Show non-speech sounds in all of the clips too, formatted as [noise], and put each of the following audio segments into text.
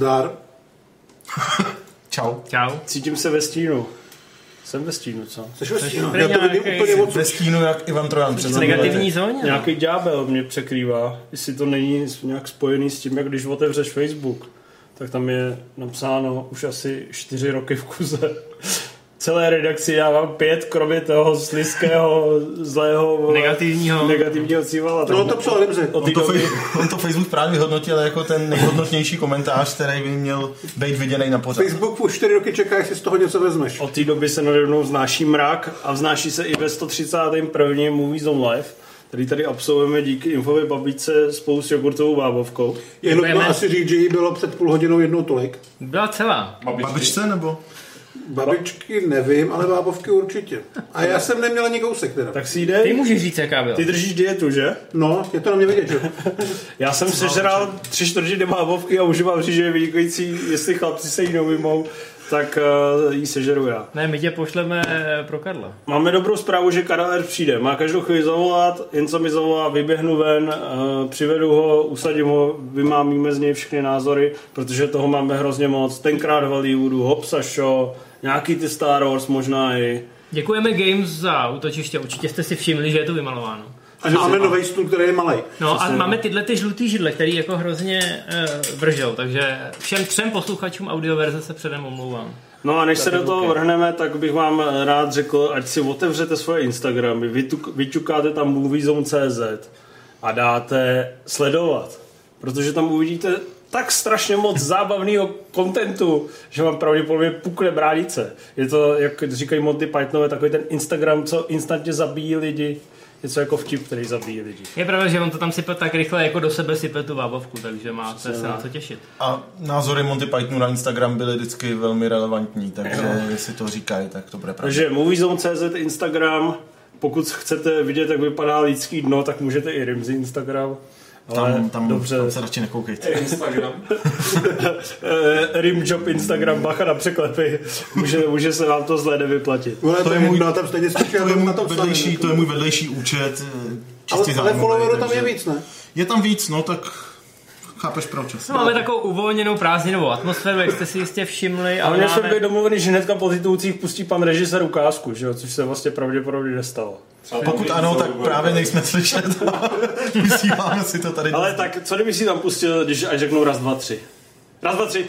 Zdar, Zdar. [laughs] Čau. Čau. cítím se ve stínu. Jsem ve stínu, co? Jsi ve stínu? úplně Já to vidím úplně odsud. Ve stínu jak Ivan Trojan před V negativní zóně. no. Nějaký ďábel mě překrývá, jestli to není nějak spojený s tím, jak když otevřeš Facebook, tak tam je napsáno už asi čtyři roky v kuze. Celé redakci já mám pět, kromě toho slizkého, zlého, Negativního. negativního cívala. No to psal. Od On té to, doby, on to Facebook právě vyhodnotil jako ten nejhodnotnější komentář, který by měl být viděný na pořad. Facebook už 4 roky čeká, jestli z toho něco vezmeš. od té doby se nade mnou vznáší mrak a vznáší se i ve 131. Movie Zone Live, který tady absolvujeme díky infové babičce spolu s jogurtovou bábovkou. Je nutno asi říct, že jí bylo před půl hodinou jednou tolik. Byla celá. Babičce nebo? Babičky nevím, ale bábovky určitě. A já jsem neměl ani kousek teda. Tak si Ty jde. můžeš říct, jaká byla. Ty držíš dietu, že? No, je to na mě vidět, že? [laughs] Já jsem sežral tři čtvrtiny bábovky a už vám říct, že je vynikající, jestli chlapci se jí neumymou, tak uh, jí sežeru já. Ne, my tě pošleme eh, pro Karla. Máme dobrou zprávu, že Karel R. přijde. Má každou chvíli zavolat, jen co mi zavolá, vyběhnu ven, uh, přivedu ho, usadím ho, vymámíme z něj všechny názory, protože toho máme hrozně moc. Tenkrát Hollywoodu, Hopsa Show, nějaký ty Star Wars možná i. Děkujeme Games za útočiště. Určitě jste si všimli, že je to vymalováno. A že máme nový stůl, který je malý. No a máme tyhle ty žlutý židle, který jako hrozně uh, vržou, takže všem třem posluchačům audioverze se předem omlouvám. No a než se do toho vrhneme, tak bych vám rád řekl, ať si otevřete svoje Instagramy, vytuk- vyťukáte tam moviezone.cz a dáte sledovat, protože tam uvidíte tak strašně moc zábavného kontentu, že vám pravděpodobně pukne bránice. Je to, jak říkají Monty Pythonové, takový ten Instagram, co instantně zabíjí lidi. Něco jako vtip, který zabíjí lidi. Je pravda, že on to tam sype tak rychle, jako do sebe sype tu vábovku, takže máte se na co těšit. A názory Monty Pythonu na Instagram byly vždycky velmi relevantní, takže jestli to říkají, tak to bude pravda. Takže moviezone.cz Instagram, pokud chcete vidět, jak vypadá lidský dno, tak můžete i Rimzy Instagram. Ale Tam, tam, dobře. tam se radši nekoukejte. [laughs] Instagram. [laughs] Eh, Rimjob Instagram, bacha na překlepy. Může, může se vám to zle nevyplatit. To to je můj- můj, tam stejně To je můj na tom vedlejší, to je můj vedlejší účet, eh, ale, ale followerů tam je víc, ne? Je tam víc, no tak chápeš proč. No, máme takovou uvolněnou prázdninovou atmosféru, jak jste si jistě všimli. Ale mě jsme máme... byli domluveni, že hnedka po titulcích pustí pan režisér ukázku, že jo? což se vlastně pravděpodobně nestalo. Pokud ano, tak právě nejsme slyšet. Vysíláme [laughs] si to tady. Ale tak, co kdyby si tam pustil, když až řeknou raz, dva, tři? Raz, dva, tři.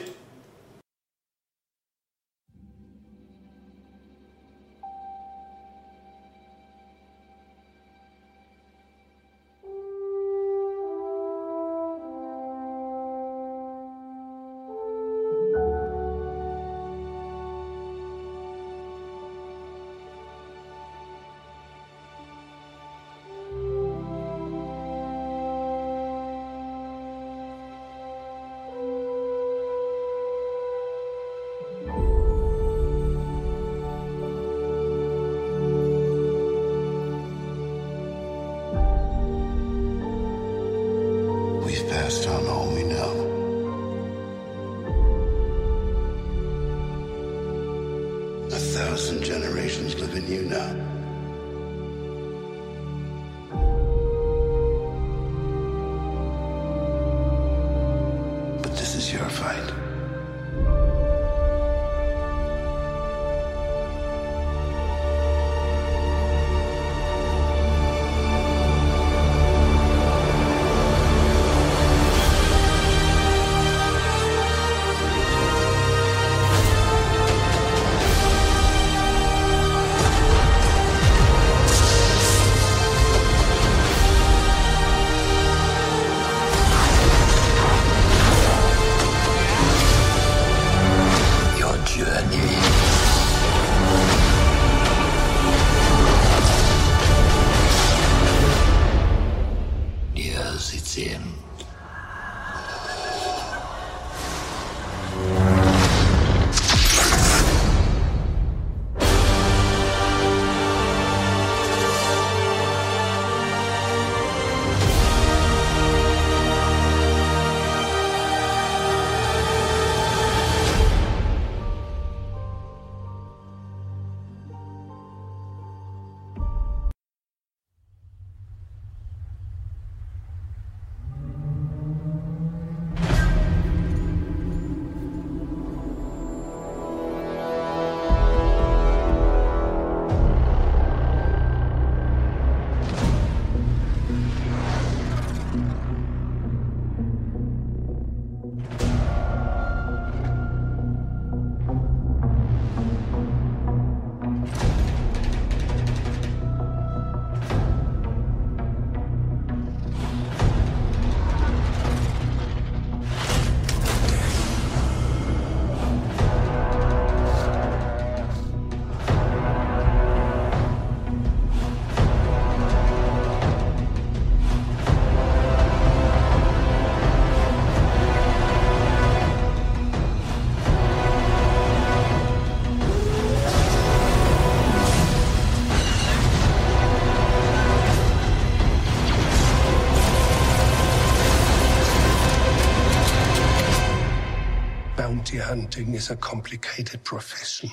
Hunting is a complicated profession.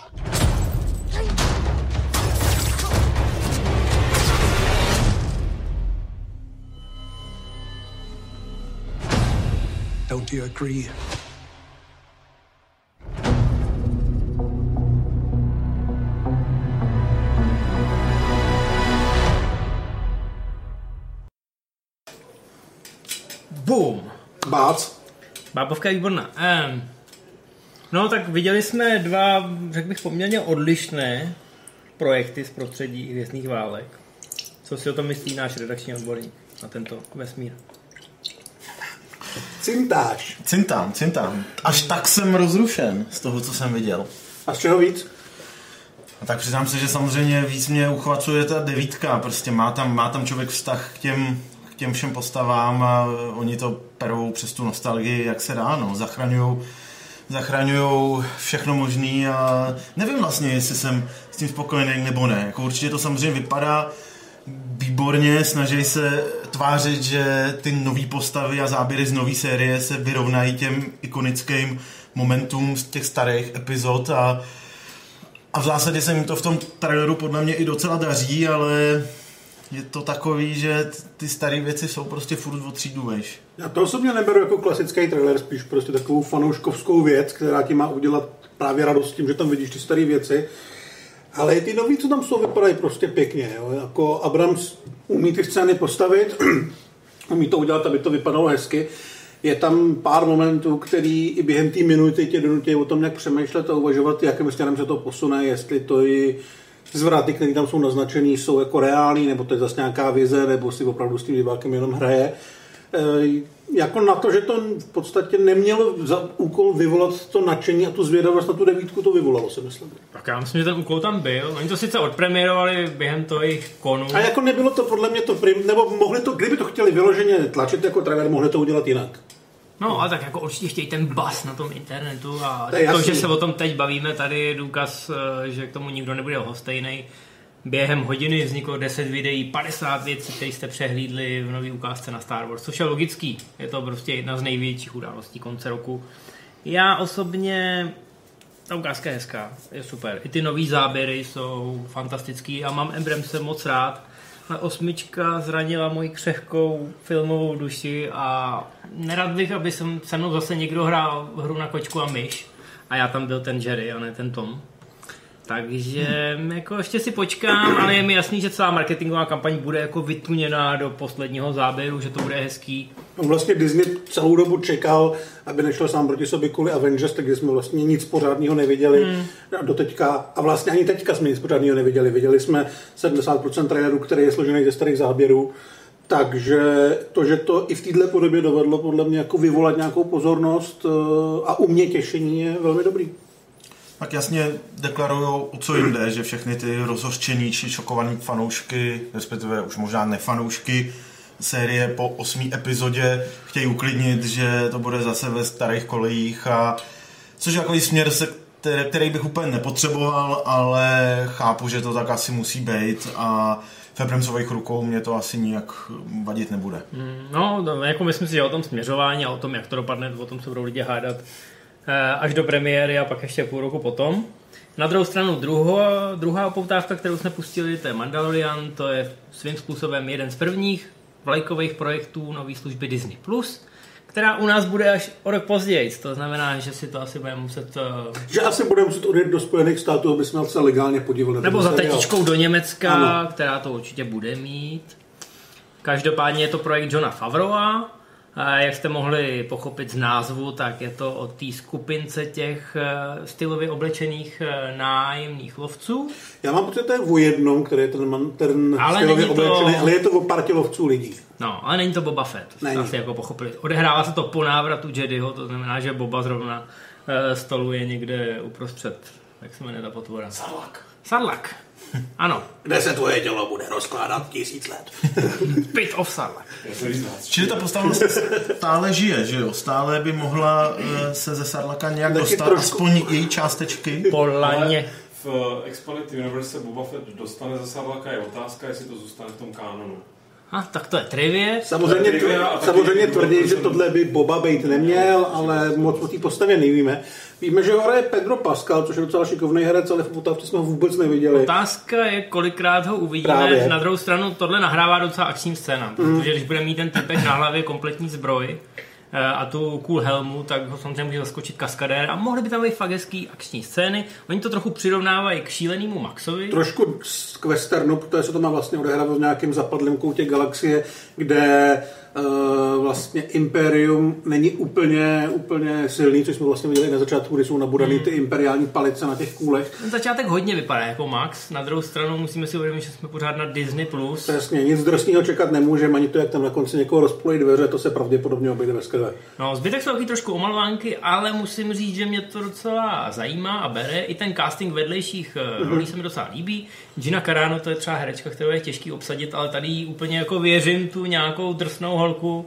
Don't you agree? Boom! Bác. Bábovka je výborná. Um, no tak viděli jsme dva, řekl bych, poměrně odlišné projekty z prostředí hvězdných válek. Co si o tom myslí náš redakční odborník na tento vesmír? Cintáš. Cintám, cintám. Až tak jsem rozrušen z toho, co jsem viděl. A z čeho víc? A tak přiznám se, že samozřejmě víc mě uchvacuje ta devítka. Prostě má tam, má tam člověk vztah k těm, k těm všem postavám a oni to perou přes tu nostalgii, jak se dá, no. Zachraňujou zachraňujou všechno možný a nevím vlastně, jestli jsem s tím spokojený nebo ne. Jako určitě to samozřejmě vypadá výborně, snaží se tvářit, že ty nové postavy a záběry z nové série se vyrovnají těm ikonickým momentům z těch starých epizod a, a v zásadě se jim to v tom traileru podle mě i docela daří, ale je to takový, že ty staré věci jsou prostě furt o třídu vejš. Já to osobně neberu jako klasický trailer, spíš prostě takovou fanouškovskou věc, která ti má udělat právě radost tím, že tam vidíš ty staré věci. Ale i ty nový, co tam jsou, vypadají prostě pěkně. Jo? Jako Abrams umí ty scény postavit, [clears throat] umí to udělat, aby to vypadalo hezky. Je tam pár momentů, který i během té minuty tě donutí o tom, jak přemýšlet a uvažovat, jakým směrem se to posune, jestli to i zvraty, které tam jsou naznačený, jsou jako reální, nebo to je zase nějaká vize, nebo si opravdu s tím divákem jenom hraje. E, jako na to, že to v podstatě nemělo za úkol vyvolat to nadšení a tu zvědavost na tu devítku to vyvolalo, si myslím. Tak já myslím, že ten úkol tam byl. Oni to sice odpremiérovali během toho jejich konu. A jako nebylo to podle mě to prim, nebo mohli to, kdyby to chtěli vyloženě tlačit jako trailer, mohli to udělat jinak. No a tak jako určitě chtějí ten bas na tom internetu a To to, že se o tom teď bavíme, tady je důkaz, eh, že k tomu nikdo nebude hostejný. Během hodiny vzniklo 10 videí, 50 věcí, které jste přehlídli v nový ukázce na Star Wars, což je logický. Je to prostě jedna z největších událostí konce roku. Já osobně ta ukázka je hezká, je super. I ty nový záběry jsou fantastický a mám Embramse moc rád. Ale osmička zranila moji křehkou filmovou duši a nerad bych, aby jsem se mnou zase někdo hrál hru na kočku a myš a já tam byl ten Jerry a ne ten Tom. Takže hmm. jako ještě si počkám, ale je mi jasný, že celá marketingová kampaň bude jako vytuněná do posledního záběru, že to bude hezký. No vlastně Disney celou dobu čekal, aby nešlo sám proti sobě kvůli Avengers, takže jsme vlastně nic pořádného neviděli hmm. do teďka. A vlastně ani teďka jsme nic pořádného neviděli. Viděli jsme 70% traileru, který je složený ze starých záběrů. Takže to, že to i v této podobě dovedlo podle mě jako vyvolat nějakou pozornost eh, a u mě těšení je velmi dobrý. Tak jasně deklarují, o co jim jde, že všechny ty rozhořčení či šokovaný fanoušky, respektive už možná nefanoušky série po osmý epizodě chtějí uklidnit, že to bude zase ve starých kolejích a což je takový směr, se, který, který bych úplně nepotřeboval, ale chápu, že to tak asi musí být a v Abramsových rukou mě to asi nijak vadit nebude. No, no, jako myslím si, že o tom směřování a o tom, jak to dopadne, o tom se budou lidi hádat až do premiéry a pak ještě půl roku potom. Na druhou stranu druhá, druhá opoutávka, kterou jsme pustili, to je Mandalorian, to je svým způsobem jeden z prvních vlajkových projektů nové služby Disney+, která u nás bude až o rok později. To znamená, že si to asi budeme muset... eh, Že asi budeme muset odjet do Spojených států, aby jsme se legálně podívali. Nebo za tetičkou do Německa, Ano. která to určitě bude mít. Každopádně je to projekt Johna Favroa. Jak jste mohli pochopit z názvu, tak je to o té skupince těch eh, stylově oblečených eh, nájemných lovců. Já mám pocit, že to je o jednom, který je ten, ten Ale stylově to- oblečený, ale je to o partě lovců lidí. No, ale není to Boba Fett, to jste asi jako pochopili. Odehrává se to po návratu Jediho, to znamená, že Boba zrovna eh, stoluje někde uprostřed, jak se jmenuje ta potvora? Sarlak. Sarlak. [laughs] Ano, Kde se tvoje tělo bude rozkládat tisíc let. [laughs] Pit of Sarlak. Čili ta postava stále žije, že jo? Stále by mohla eh, se ze Sarlaka nějak Taky dostat, trošku. aspoň její částečky. Podle v Expanded Universe se Boba Fett dostane ze Sarlaka, je otázka, jestli to zůstane v tom kánonu. A tak to je trivie. Samozřejmě, Trivia a tv- taky- samozřejmě tvrdí, že tohle by Boba být neměl, ale moc o té postavě nevíme. Víme, že ho hraje Pedro Pascal, což je docela šikovný herec, ale v Potávce jsme ho vůbec neviděli. Otázka je, kolikrát ho uvidíme. Právě. Na druhou stranu tohle nahrává docela akční scéna, protože když bude mít ten typek na hlavě kompletní zbroj a tu cool helmu, tak ho samozřejmě může zaskočit kaskadér a mohly by tam být fakt hezký akční scény. Oni to trochu přirovnávají k šílenému Maxovi. Trošku k westernu, protože se to má vlastně odehrát v nějakém zapadlém koutě galaxie, kde vlastně Imperium není úplně, úplně silný, což jsme vlastně viděli na začátku, kdy jsou nabudaný ty imperiální palice na těch kůlech. Ten začátek hodně vypadá jako Max, na druhou stranu musíme si uvědomit, že jsme pořád na Disney+. Plus. Přesně, nic drsného čekat nemůžeme, ani to, jak tam na konci někoho rozpolí dveře, to se pravděpodobně obejde ve skrve. No, zbytek jsou taky trošku omalovánky, ale musím říct, že mě to docela zajímá a bere. I ten casting vedlejších mm-hmm. rolí se mi docela líbí. Gina Carano, to je třeba herečka, kterou je těžký obsadit, ale tady úplně jako věřím tu nějakou drsnou holku,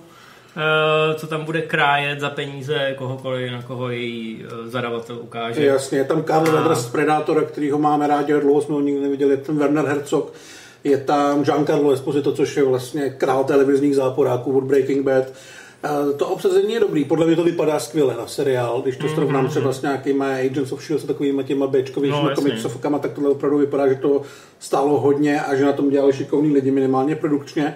eh, co tam bude krájet za peníze kohokoliv, na koho její eh, zadavatel ukáže. Jasně, je tam Karl Weathers z Predátora, kterýho máme rádi dlouho jsme ho nikdy neviděli, je tam Werner Herzog, je tam Giancarlo Esposito, což je vlastně král televizních záporáků od Breaking Bad. Eh, To obsazení je dobrý, podle mě to vypadá skvěle na seriál, když to srovnám třeba s nějakýma Agents of S.H.I.E.L.D. s takovými těma Bčkovějšíma No, jasně. komiksovkama, tak tohle opravdu vypadá, že to stálo hodně a že na tom dělali šikovní lidi minimálně produkčně.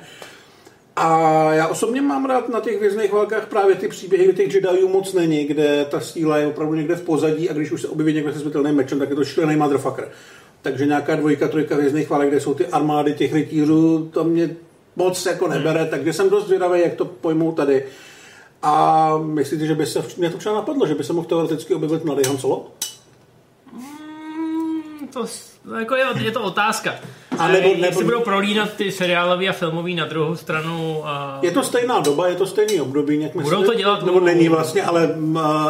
A já osobně mám rád na těch vězných válkách právě ty příběhy, kde těch Jediů moc není, kde ta síla je opravdu někde v pozadí a když už se objeví někde se smrtelným mečem, tak je to šílený motherfucker. Takže nějaká dvojka, trojka vězných válek, kde jsou ty armády těch rytířů, to mě moc jako nebere, takže jsem dost zvědavý, jak to pojmou tady. A myslíte, že by se, mě to třeba napadlo, že by se mohl teoreticky objevit mladý Han Solo? Mm, to, jako je, je to otázka. A nebo- Eh, Jak nebo- se budou prolínat ty seriálový a filmový na druhou stranu. A... Je to stejná doba, je to stejný období, nějak Budou to dělat- nebo není vlastně, ale,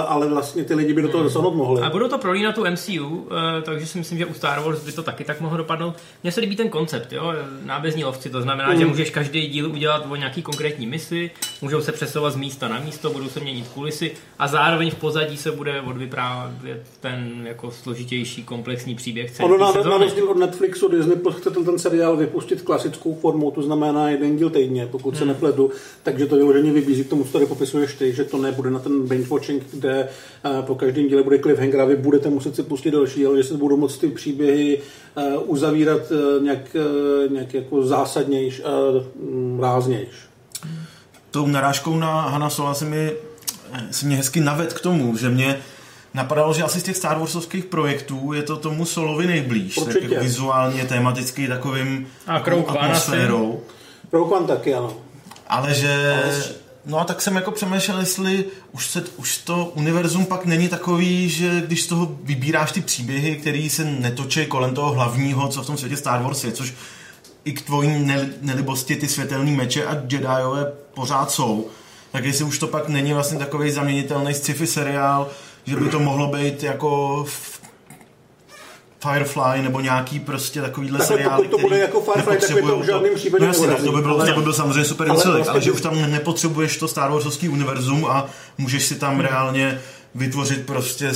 ale vlastně ty lidi by do toho dosáhnout mohli. A budou to prolínat tu MCU, eh, takže si myslím, že u Star Wars by to taky tak mohlo dopadnout. Mně se líbí ten koncept, jo? nábezní lovci, to znamená, Mm. že můžeš každý díl udělat o nějaký konkrétní misi, můžou se přesouvat z místa na místo, budou se měnit kulisy a zároveň v pozadí se bude odvyprávět ten jako složitější komplexní příběh celé Ono na, na rozdíl od Netflixu Disney Plus chce ten seriál vypustit klasickou formou, to znamená jeden díl týdně, pokud Hmm. se nepletu, takže to vyloženě vybízí k tomu, co tady popisuješ ty, že to nebude na ten binge watching, kde eh, po každém díle bude cliffhanger a vy budete muset si pustit další, ale že se budou moct ty příběhy eh, uzavírat eh, nějak, nějak jako zásadnějš a mm, ráznějš. tou narážkou na Hanna Sola se mi, se mě hezky naved k tomu, že mě napadalo, že asi z těch Star Warsovských projektů je to tomu Solovi nejblíž. Určitě. Tak jako vizuálně, tematicky, takovým A atmosférou. Rogue One taky, ano. Ale že... No a tak jsem jako přemýšlel, jestli už, se, už to univerzum pak není takový, že když z toho vybíráš ty příběhy, které se netočí kolem toho hlavního, co v tom světě Star Wars je, což i k tvojí ne- nelibosti ty světelný meče a Jediové pořád jsou, tak jestli už to pak není vlastně takový zaměnitelný sci-fi seriál, že by to mohlo být jako Firefly nebo nějaký prostě takovýhle Takhle, seriál, pokud to bude jako Firefly, tak by to v žádném případě no, jasně, tak to by bylo, neurazí. to by byl samozřejmě super Ale výsledek, vlastně ale že už tam nepotřebuješ to Star Warsovský univerzum a můžeš si tam reálně vytvořit prostě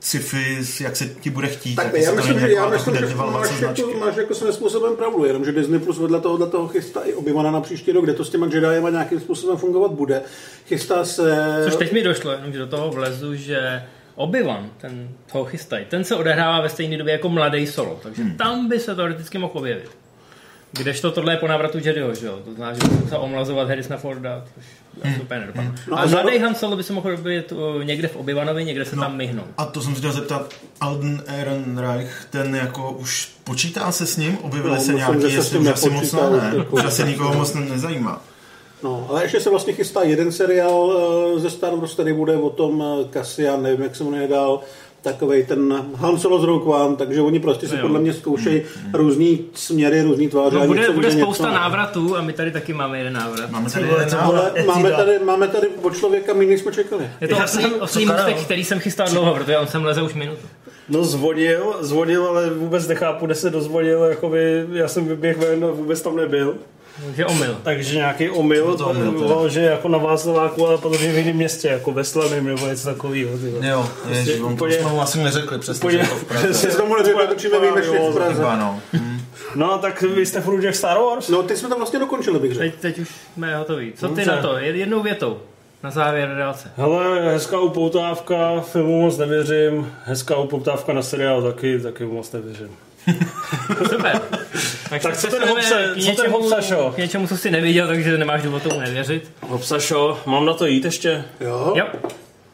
sci-fi, jak se ti bude chtít. Tak taky já myslím, že, já myslím, že máš, jako, máš jako svým způsobem pravdu, jenomže Disney Plus vedle tohohle toho chystá i obyvana na příští rok, kde to s těma Jediema nějakým způsobem fungovat bude. Chystá se... Což teď mi došlo, jenom že do toho vlezu, že Obi-Wan, ten toho chystají, ten se odehrává ve stejné době jako mladý solo, takže hmm. tam by se teoreticky mohl objevit. Kdežto tohle je po návratu Jediho, že jo? To znamená, že by se musel omlazovat Harrisona Forda, což hmm. super nedopadlo. No a a mladý Han Solo by se mohl objevit uh, někde v Obi-Wanovi, někde se no. tam myhnou. A to jsem se chtěl zeptat, Alden Ehrenreich, ten jako už počítá se s ním? Objevily No, se nějaký, že se s jestli tím už asi moc ne, jako- Už asi nikoho moc ne- nezajímá. No, ale ještě se vlastně chystá jeden seriál eh, ze Star Wars, který bude o tom eh, Cassian, nevím, jak se jmenuje dál, takovej ten Han Solo z Rogue One, takže oni prostě si Jo. podle mě zkoušejí různý směry, různý tváře. No, a bude, bude spousta něco. návratů a my tady taky máme jeden návrat. Máme tady jeden Ale Etida. máme tady, máme tady od člověka méně, než jsme čekali. Je to můstek, Karel? který jsem chystal dlouho, protože on sem leze už minutu. No zvonil, zvonil, ale vůbec nechápu, kde se dozvonil, jakoby, já jsem vyběhl ven a vůbec tam nebyl. Takže omyl. Takže nějaký omyl, To omyl, to, že jako na Václaváku, ale potom v jiném městě, jako ve Slaném nebo něco takového. Jo, ježiš, on to úplně- jsme mu asi neřekli, přesně, že to v Praze. [laughs] Jsi tomu neřekl, točíme výjimečně v Praze. Chyba, no. No, tak vy jste furt jak Star Wars? No, ty jsme to vlastně dokončili, bych řekl. Teď, teď už jsme hotoví. Co ty Dobře. na to? Jed- Jednou větou. Na závěr relace. Hele, hezká upoutávka, filmu moc nevěřím, hezká upoutávka na seriál taky, taky moc nevěřím. [laughs] Super. Tak, Tak se co ten k co ten show? K něčemu, co jsi neviděl, takže nemáš důvod tomu nevěřit. Obsašo, mám na to jít ještě? Jo? Jo.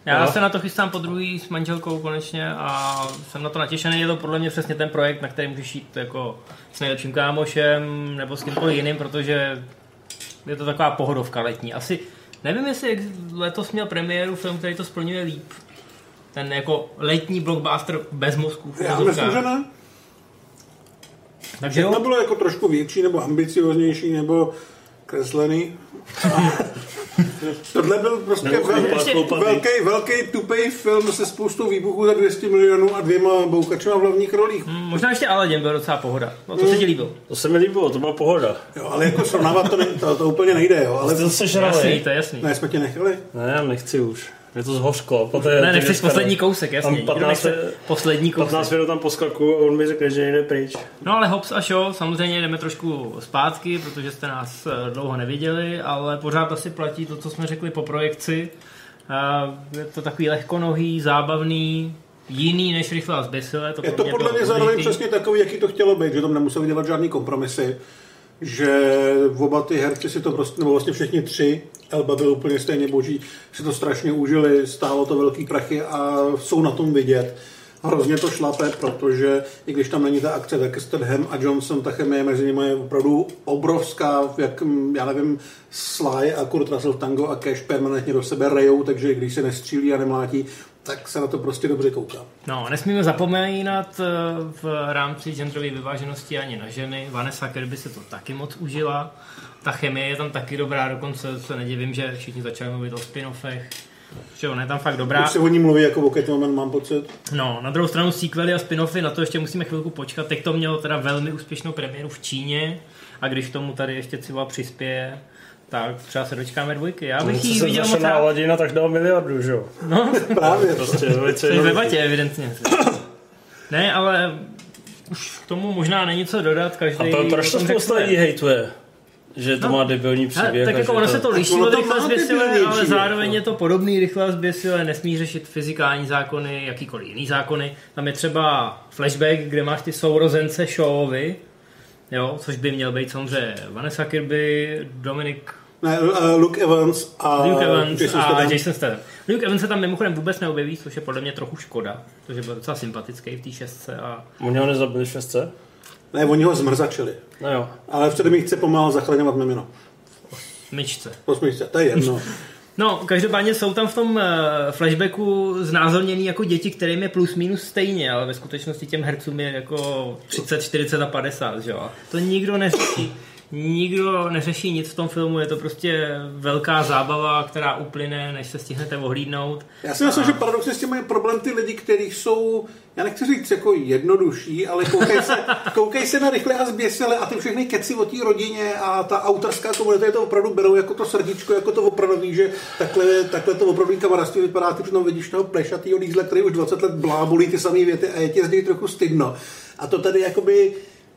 Já Jo. se na to chystám po druhý s manželkou konečně a jsem na to natěšený. Je to podle mě přesně ten projekt, na který můžeš jít jako s nejlepším kámošem nebo s kýmkoliv jiným, protože je to taková pohodovka letní. Asi nevím, jestli letos měl premiéru film, který to splňuje líp. Ten jako letní blockbuster bez mozku. Já myslím, že ne. Takže To jo, bylo jako trošku větší, nebo ambicioznější, nebo kreslený. [laughs] Tohle byl prostě velký, velký, velký tupej film se spoustou výbuchů za 200 milionů a dvěma boukačema v hlavních rolích. možná ještě Aladdin byl docela pohoda. No to se ti líbilo. To se mi líbilo, to byla pohoda. Jo, ale jako srovnávat to, ne, to, to úplně nejde, jo. Ale to Jasný, sežrali? to je jasný. ne, jsme tě nechali. Ne, já nechci už. Je to zhořklo. Poté Ne, nechceš poslední kousek, jasně. Tam Nikdo 15 nechce poslední kousek. 15 minut tam poskakuju a on mi řekne, že jde pryč. No ale Hobbs a Shaw, samozřejmě jdeme trošku zpátky, protože jste nás eh, dlouho neviděli, ale pořád asi platí to, co jsme řekli po projekci. Eh, Je to takový lehkonohý, zábavný, jiný než rychle a zběsilé. To Je pro to podle mě zároveň přesně takový, jaký to chtělo být, že tam nemuseli dělat žádný kompromisy, že oba ty herci si to prostě, nebo vlastně všichni tři, Elba byl úplně stejně boží, si to strašně užili, stálo to velký prachy a jsou na tom vidět. Hrozně to šlape, protože i když tam není ta akce, tak Statham a Johnson, ta chemie mezi nimi je opravdu obrovská, jak, mm, já nevím, Sly a Kurt Russell Tango a Cash permanentně do sebe rejou, takže když se nestřílí a nemlátí, tak se na to prostě dobře kouká. No, nesmíme zapomínat eh, v rámci genderové vyváženosti ani na ženy. Vanessa Kirby se to taky moc užila. Ta chemie je tam taky dobrá, dokonce se nedivím, že všichni začali mluvit o spin-offech. Že ona je tam fakt dobrá. Už se o ní mluví jako o Catwoman, mám pocit. No, na druhou stranu sequely a spin-offy, na to ještě musíme chvilku počkat. Teď to mělo teda velmi úspěšnou premiéru v Číně a když tomu tady ještě Civa přispěje, tak třeba se dočkáme dvojky. Já bych jsem viděl moc na rád. Aladina, tak dal miliardu, že jo? No, Právě. [laughs] Prostě velice jsi v debatě, evidentně. Ne, ale už k tomu možná není co dodat, každý... A pro, proč to spousta lidí hejtuje? Že to No. má debilní příběh. tak jako ono to... se to liší od to rychle zběsilé, ale příběh, zároveň no. je to podobný rychle zběsilé, nesmí řešit fyzikální zákony, jakýkoliv jiný zákony. Tam je třeba flashback, kde máš ty sourozence Shawovi, jo, což by měl být samozřejmě Vanessa Kirby, Dominik Ne, uh, Luke Evans a Luke Evans Jason a Statham. Jason Statham. Luke Evans se tam mimochodem vůbec neobjeví, což je podle mě trochu škoda, protože byl docela sympatický v té šestce a Oni ho nezabili v šestce? Ne, oni ho zmrzačili. No jo. Ale v předem chce pomáhat zachraňovat mimino. myčce. Posmějte, to je jedno. [laughs] No, každopádně jsou tam v tom uh, flashbacku znázorněný jako děti, kterým je plus minus stejně, ale ve skutečnosti těm hercům je jako 30, 40 a 50, že jo? To nikdo neřeší. Nikdo neřeší nic v tom filmu, je to prostě velká zábava, která uplyne, než se stihnete ohlídnout. Já si myslím, že paradoxně s tím mají problém ty lidi, kteří jsou, já nechci říct jako jednodušší, ale koukej se, [laughs] koukej se na rychle a zběsile a ty všechny keci o té rodině a ta autorská komunita je to opravdu berou jako to srdíčko, jako to opravdu, že takhle, takhle to opravdu kamarádství vypadá, ty přitom vidíš toho plešatýho lízla, který už 20 let blábolí ty samé věty a je tě z něj trochu stydno. A to tady jakoby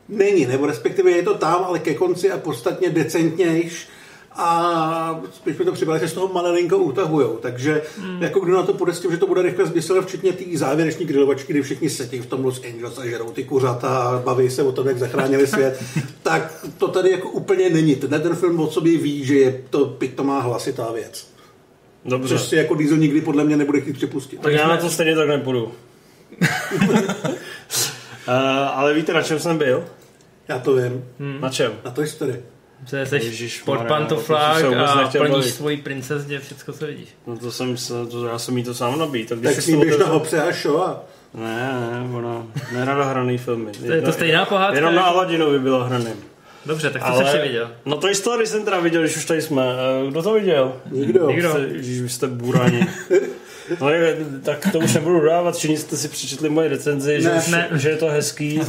není, nebo respektive je to tam, ale ke konci a podstatně decentnějš a spíš mi to připadá, že z toho malilinko utahujou. Takže hmm. jako kdo na to půjde s tím, že to bude rychle zběsile, včetně té závěreční grilovačky, kdy všichni sedí v tom Los Angeles a žerou ty kuřata a baví se o tom, jak zachránili svět, [laughs] tak to tady jako úplně není. Ten, ten film o sobě ví, že je to pitomá hlasitá věc. Dobře. Což si jako Diesel nikdy podle mě nebude chtít připustit. Tak já na to stejně tak nepůjdu. [laughs] uh, ale víte, na čem jsem byl? Já to vím. Hmm. Na čem? Na Toy Story. Se jsi Ježišmarja, pod to pantoflák a plníš bavit. svoji princezně všechno, co vidíš. No to jsem se, to, já jsem jí to sám nabít. Tak, když Tak si to běž na hopře a show a Ne, ne, ona nerada hraný filmy. To je to stejná pohádka. Jenom na jako- Aladinovi byla hraným. Dobře, tak to Ale... Se viděl. No Toy Story jsem teda viděl, když už tady jsme. Eh, Kdo to viděl? nikdo. Nikdo. Jste, Ježíš, vy jste burani. [laughs] No, je- tak to už nebudu dávat, všichni jste si přečetli moje recenzi, že, Ne. už, Ne. že je to hezký.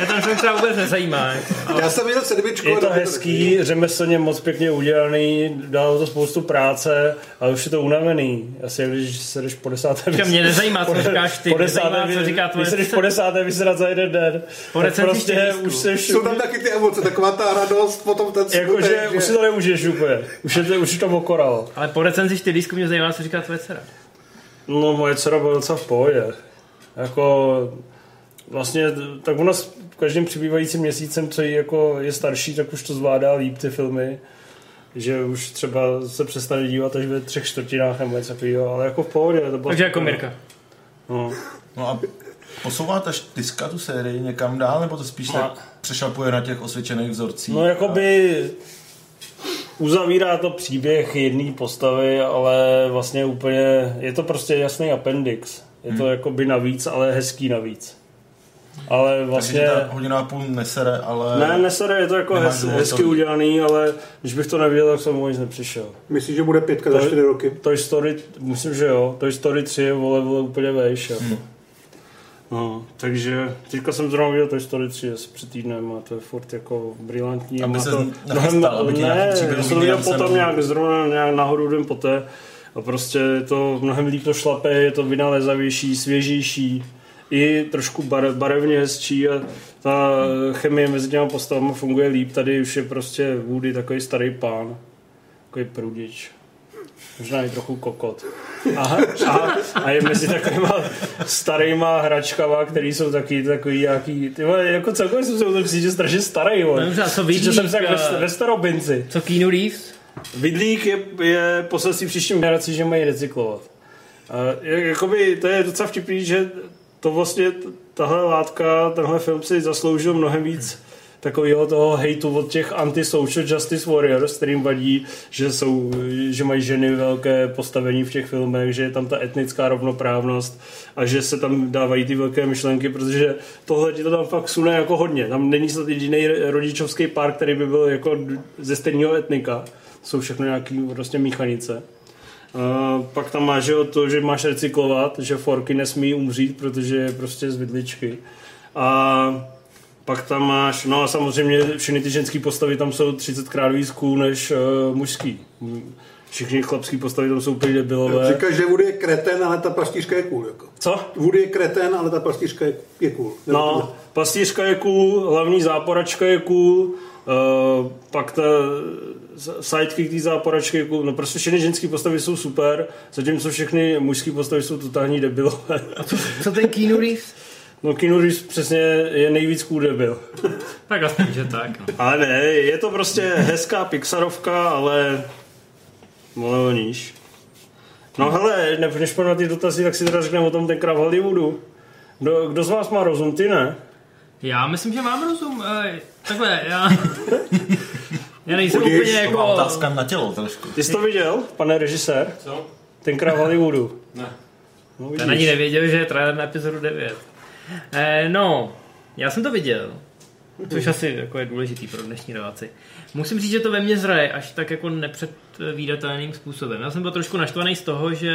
Mě ten film třeba vůbec nezajímá. Já jsem viděl sedmičku. Je to hezký, řemeslně moc pěkně udělaný, dalo to spoustu práce, ale už je to unavený. Asi když se jdeš po desáté Říkám, mě nezajímá, co říkáš ty, po mě desáté, zajímá, co říká tvoje Když se jdeš po desáté vysedat za jeden den, Po tak recenzi prostě už se Jsou tam taky ty emoce, taková ta radost, potom ten Jakože smutek, už si to neužiješ úplně. Už je to, už je to okoralo. Ale po recenzi štylísku mě zajímá, co říká tvoje dcera. No moje dcera byla docela v pohodě. Jako vlastně, tak ona s každým přibývajícím měsícem, co jí jako je starší, tak už to zvládá líp ty filmy. Že už třeba se přestane dívat až ve třech čtvrtinách nebo něco takového, ale jako v pohodě. To bylo Takže jako. Mirka. No. No a posouvá ta štiska tu sérii někam dál, nebo to spíš No. tak přešlapuje na těch osvědčených vzorcích? no jakoby uzavírá to příběh jedné postavy, ale vlastně úplně, je to prostě jasný appendix. Je to jakoby navíc, ale hezký navíc. Ale Takže vlastně... ta hodina a půl nesere, ale... Ne, nesere, je to jako hez, důvod hezky to- udělaný, ale když bych to nevěděl, tak jsem o nic nepřišel. Myslíš, že bude pětka za To- čtyři roky? Toy Story, myslím, že jo, Toy Story 3 je vole, vole úplně vejš. Jako. Hmm. No, takže teďka jsem zrovna viděl Toy Story 3 asi před týdnem a to je furt jako brilantní. a Aby má se to [laughs] ti ne, já jsem viděl potom cenu. nějak zrovna nějak náhodou den poté a prostě je to mnohem líp to šlape, je to vynalézavější, svěžější i trošku bare, barevně hezčí a ta chemie mezi těma postavami funguje líp. Tady už je prostě Woody takový starý pán, takový prudič. Možná i trochu kokot. A, a, a je mezi takovýma starýma hračkama, který jsou taky takový nějaký, ty vole, jako celkově jsem se o tom cítil strašně starý, vole. No dobře, co Cítil jsem se jak Vidlík, ve, eh, ve starobinci. Co Keanu Reeves? Vidlík je, je poselství příštím generaci, že mají recyklovat. A je- jakoby, to je docela vtipný, že to vlastně, tahle látka, tenhle film si zasloužil mnohem víc takového toho hejtu od těch anti-social justice warriors, kterým vadí, že, jsou, že mají ženy velké postavení v těch filmech, že je tam ta etnická rovnoprávnost a že se tam dávají ty velké myšlenky, protože tohle ti to tam fakt sune jako hodně. Tam není snad jediný rodičovský pár, který by byl jako ze stejného etnika. Jsou všechno nějaký prostě míchanice. Uh, pak tam máš jo, to, že máš recyklovat, že forky nesmí umřít, protože je prostě z vidličky. A pak tam máš, no a samozřejmě všechny ty ženské postavy tam jsou 30 krát víc cool než uh, mužský. Všechny chlapské postavy tam jsou úplně debilové. Říkáš, že Woody je kreten, ale ta pastýřka je cool. Jako. Co? Woody je kreten, ale ta pastýřka je, je cool. No, pastýřka je cool, hlavní záporačka je cool, uh, pak ta sidekick té záporačky cool, no prostě všechny ženské postavy jsou super, zatímco všechny mužské postavy jsou totální debilové. Co ten Keanu Reeves? [laughs] No Keanu Reeves přesně je nejvíc cool debil. [laughs] Tak aspoň, že tak. No. Ale ne, je to prostě hezká Pixarovka, ale o níž. No hele, ne- než na ty dotazy, tak si teda řekneme o tom tenkrát v Hollywoodu. Kdo, kdo z vás má rozum, ty ne? Já myslím, že mám rozum. Takhle, já... [laughs] Já nejsem Budíš, úplně To má jako... otázka na tělo trošku. Ty jsi to viděl, pane režisér? Co? Tenkrát v Hollywoodu. Ne. No, Ten vidíš. ani nevěděl, že je trailer na epizodu 9. Eh, no, já jsem to viděl. Což asi jako je důležitý pro dnešní relaci. Musím říct, že to ve mně zraje až tak jako nepředvídatelným způsobem. Já jsem byl trošku naštvaný z toho, že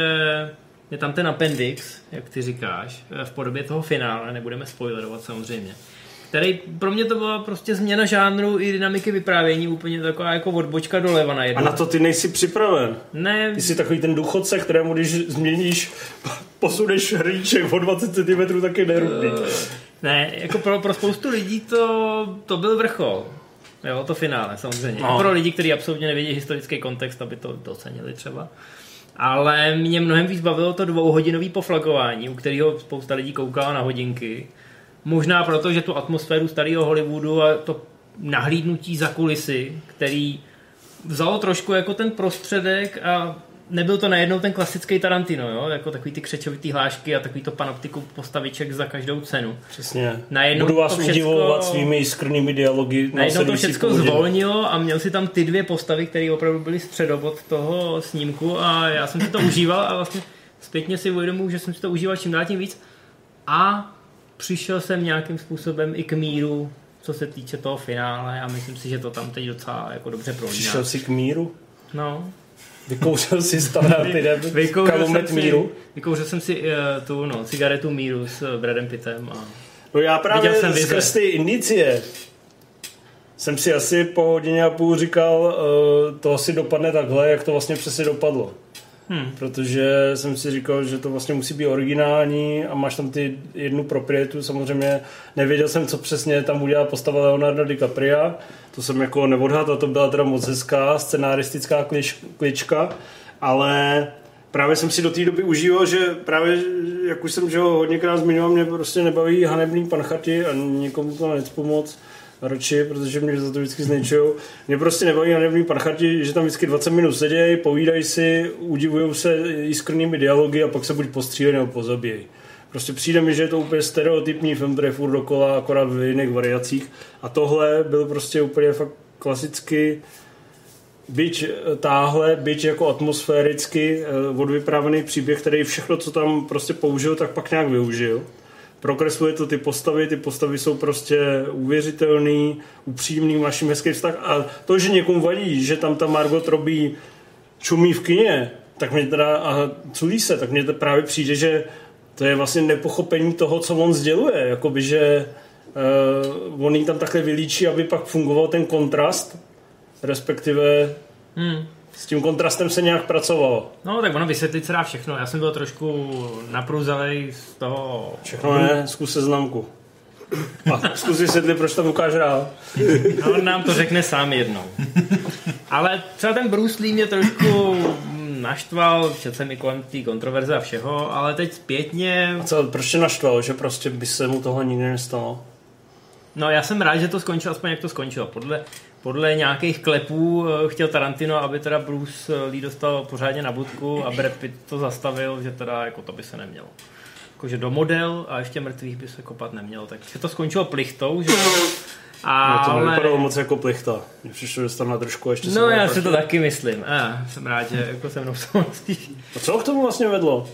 je tam ten appendix, jak ty říkáš, eh, v podobě toho finále, nebudeme spoilerovat samozřejmě. Který pro mě to byla prostě změna žánru i dynamiky vyprávění, úplně taková jako odbočka doleva na A jedno. na to ty nejsi připraven. Ne, Ty jsi takový ten důchodce, kterému když změníš, posuneš hrníček o 20 cm, tak je nerudný. Ne, jako pro, pro spoustu lidí to, to byl vrchol. Jo, to finále samozřejmě. No. Pro lidi, kteří absolutně nevědí historický kontext, aby to docenili třeba. Ale mě mnohem víc bavilo to dvouhodinový poflagování, u kterého spousta lidí koukala na hodinky. Možná proto, že tu atmosféru starého Hollywoodu a to nahlídnutí za kulisy, který vzalo trošku jako ten prostředek a nebyl to najednou ten klasický Tarantino, jo? jako takový ty křečovitý hlášky a takový to panoptiku postaviček za každou cenu. Přesně. Najednou Budu vás to všecko- udivovat svými skrnými dialogy. Najednou to následující všechno zvolnilo a měl si tam ty dvě postavy, které opravdu byly středobod toho snímku a já jsem si to užíval a vlastně zpětně si uvědomuji, že jsem si to užíval čím dál tím víc a přišel jsem nějakým způsobem i k míru, co se týče toho finále a myslím si, že to tam teď docela jako dobře prolíná. Přišel jsi k míru? No, Vykouřil si standardem vykouřil jsem, kalumet míru? vykouřil jsem si uh, tu no, cigaretu míru s eh, Bradem Pittem a No já právě Viděl jsem skrz ty indicie jsem si asi po hodině a půl říkal, uh, to asi dopadne takhle, jak to vlastně přesně dopadlo. Hmm. Protože jsem si říkal, že to vlastně musí být originální a máš tam ty jednu proprietu, samozřejmě nevěděl jsem, co přesně tam udělá postava Leonarda DiCapria, to jsem jako neodhadl to byla teda moc hezká scenaristická klič, klička, ale právě jsem si do té doby užíval, že právě, jak už jsem že ho hodněkrát zmiňoval, mě prostě nebaví hanebný panchati a nikomu to necpu moc radši, protože mě za to vždycky zničují. Mě prostě nebaví hanebný panchati, že tam vždycky 20 minut sedějí, povídají si, udivují se jiskrnými dialogy a pak se buď postřílejí nebo pozabíjejí. Prostě přijde mi, že je to úplně stereotypní film, který je furt dokola, akorát v jiných variacích. A tohle byl prostě úplně fakt klasicky byť táhle, byť jako atmosféricky eh, odvyprávěný příběh, který všechno, co tam prostě použil, tak pak nějak využil. Prokresluje to ty postavy, ty postavy jsou prostě uvěřitelný, upřímný, jim hezký vztah a to, že někomu vadí, že tam ta Margot robí čumí v kině, tak mě teda, a culí se, tak mně to právě přijde, že to je vlastně nepochopení toho, co on sděluje, jakoby, že uh, on jí tam takhle vylíčí, aby pak fungoval ten kontrast, respektive Hmm. S tím kontrastem se nějak pracovalo. No tak ono vysvětlit se dá všechno. Já jsem byl trošku naprůzalej z toho... Všechno ne, zkus seznamku. [laughs] A zkus vysvětlit, proč tam ukáže rád. [laughs] No, on nám to řekne sám jednou. Ale třeba ten Bruce Lee mě trošku naštval, četl jsem i kolem té kontroverze a všeho, ale teď zpětně... A co, proč tě naštval, že prostě by se mu tohle nikdy nestalo? No já jsem rád, že to skončilo, aspoň jak to skončilo. Podle, podle nějakých klepů eh, chtěl Tarantino, aby teda Bruce Lee dostal pořádně na budku a Brad Pitt to zastavil, že teda jako to by se nemělo. Jakože do model a ještě mrtvých by se kopat nemělo. Takže to skončilo plichtou, že Ale... To ale... nevypadalo moc jako plichta. Mně přišlo, že tam na trošku ještě No já si to taky myslím. A, jsem rád, že jako se mnou souhlasíš. A co k tomu vlastně vedlo?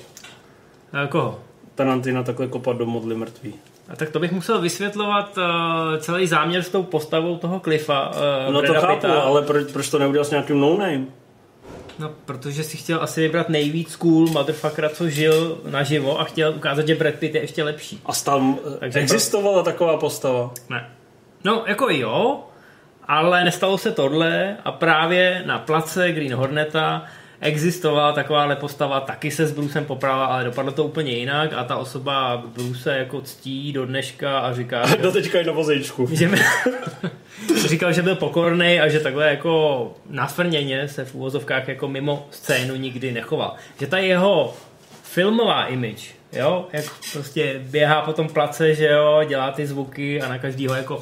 A Koho? Tarantina takhle kopat do modly mrtvý. A tak to bych musel vysvětlovat uh, celý záměr s tou postavou toho Cliffa. Uh, No to chápu, Pitta. ale proč, proč to neudělal s nějakým no-name? No, protože si chtěl asi vybrat nejvíc cool motherfuckera, co žil naživo a chtěl ukázat, že Brad Pitt je ještě lepší. A tam Takže Takže existovala taková postava. Ne. No, jako jo, ale nestalo se tohle a právě na place Green Horneta existovala takováhle postava, taky se s Brucem poprala, ale dopadlo to úplně jinak a ta osoba Bruce jako ctí do dneška a říká, [laughs] Do teďka je na vozejčku. že [laughs] říkal, že byl pokorný a že takhle jako nasvrněně se v úvozovkách jako mimo scénu nikdy nechoval. Že ta jeho filmová image, jo, jak prostě běhá po tom place, že jo, dělá ty zvuky a na každýho jako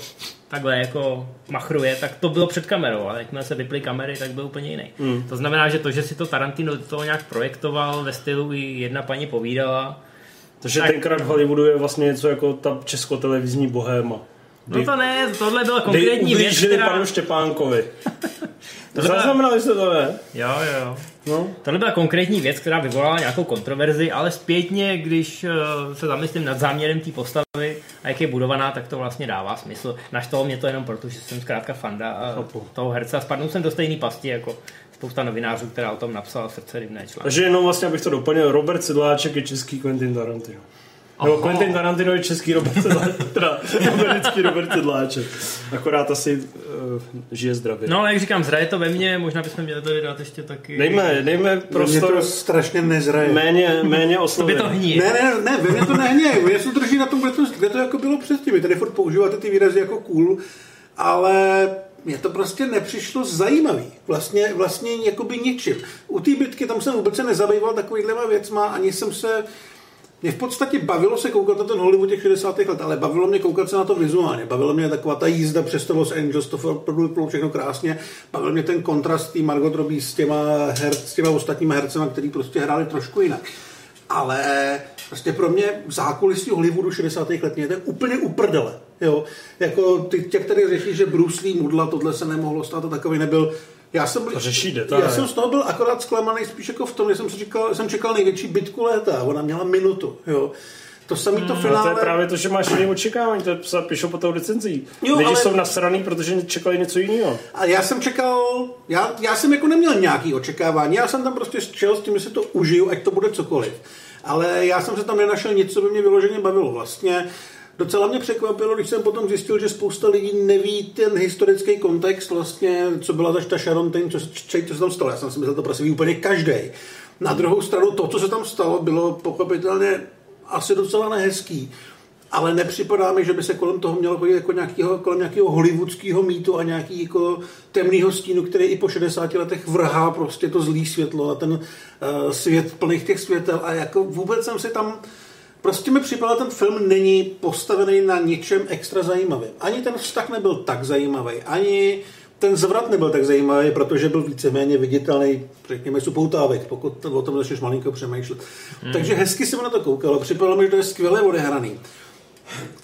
takhle jako machruje, tak to bylo před kamerou, ale jakmile se vyply kamery, tak byl úplně jiný. Mm. To znamená, že to, že si to Tarantino do toho nějak projektoval ve stylu i jedna paní povídala, Takže Tak- tenkrát v Hollywoodu je vlastně něco jako ta českotelevizní bohéma. No to ne, tohle byla konkrétní věc, která... panu Štěpánkovi. [laughs] To byla- zaznamenali jste to, ne? Jo, jo. No. Tohle byla konkrétní věc, která vyvolala nějakou kontroverzi, ale zpětně, když eh, se zamyslím nad záměrem té postavy a jak je budovaná, tak to vlastně dává smysl. Naštalo mě to jenom proto, že jsem zkrátka fanda a Chápu. toho herce a spadnul jsem do stejné pasti jako spousta novinářů, která o tom napsala srdce rybné články. Takže jenom vlastně, abych to doplnil, Robert Sedláček je český Quentin Tarantino. Nebo Aha. Quentin Tarantino je český Robert Sedláček, [laughs] teda americký Robert Sedláček. Akorát asi uh, žije zdravě. No ale jak říkám, zraje to ve mně, možná bychom měli tady dát ještě taky... Dejme, dejme Mě prostor to strašně nezraje. méně, méně To by to hníje. Ne, ne, ne, ve mně to nehně. Mě se drží na tom, kde to, kde to jako bylo předtím. Vy tady furt používáte ty výrazy jako cool, ale mně to prostě nepřišlo zajímavý. Vlastně, vlastně jakoby ničím. U té bitky tam jsem vůbec se nezabýval takovýhlema věcma, ani jsem se mě v podstatě bavilo se koukat na ten Hollywood těch 60. let, ale bavilo mě koukat se na to vizuálně. Bavilo mě taková ta jízda přes to Los Angeles, to bylo všechno krásně. Bavil mě ten kontrast tý Margot Robbie s těma, her, s těma ostatníma hercema, který prostě hráli trošku jinak. Ale prostě pro mě zákulisí Hollywoodu 60. let mě je to úplně uprdele. Jo? Jako ty, tě, který řeší, že Bruce Lee mudla, tohle se nemohlo stát a takový nebyl. Já jsem, byl, To řeší detaily. já jsem z toho byl akorát zklamaný spíš jako v tom, že jsem, si říkal, jsem čekal největší bitku léta. a Ona měla minutu. Jo? To samý to No finále. to je právě to, že máš jiné očekávání, to se píšou po tou recenzí. Jo, Lidi ale- jsou nasraný, protože čekali něco jiného. A já jsem čekal, já, já jsem jako neměl nějaký očekávání, já jsem tam prostě šel s tím, že si to užiju, ať to bude cokoliv. Ale já jsem se tam nenašel nic, co by mě vyloženě bavilo. Vlastně Docela mě překvapilo, když jsem potom zjistil, že spousta lidí neví ten historický kontext, vlastně, co byla ta Sharon Tate, co, co, co se tam stalo. Já jsem si myslel, to prostě úplně každý. Na druhou stranu, to, co se tam stalo, bylo pochopitelně asi docela nehezký. Ale nepřipadá mi, že by se kolem toho mělo chodit jako nějakýho, kolem nějakého hollywoodského mýtu a nějaký jako temného stínu, který i po 60 letech vrhá prostě to zlý světlo na ten uh, svět plných těch světel. A jako vůbec jsem si tam Prostě mi připadá, ten film není postavený na ničem extra zajímavým. Ani ten vztah nebyl tak zajímavý, ani ten zvrat nebyl tak zajímavý, protože byl víceméně viditelný, řekněme, z upoutávek, pokud o tom začneš malinko přemýšlet. Hmm. Takže hezky jsem na to koukal, připadalo mi, že to je skvěle odehraný.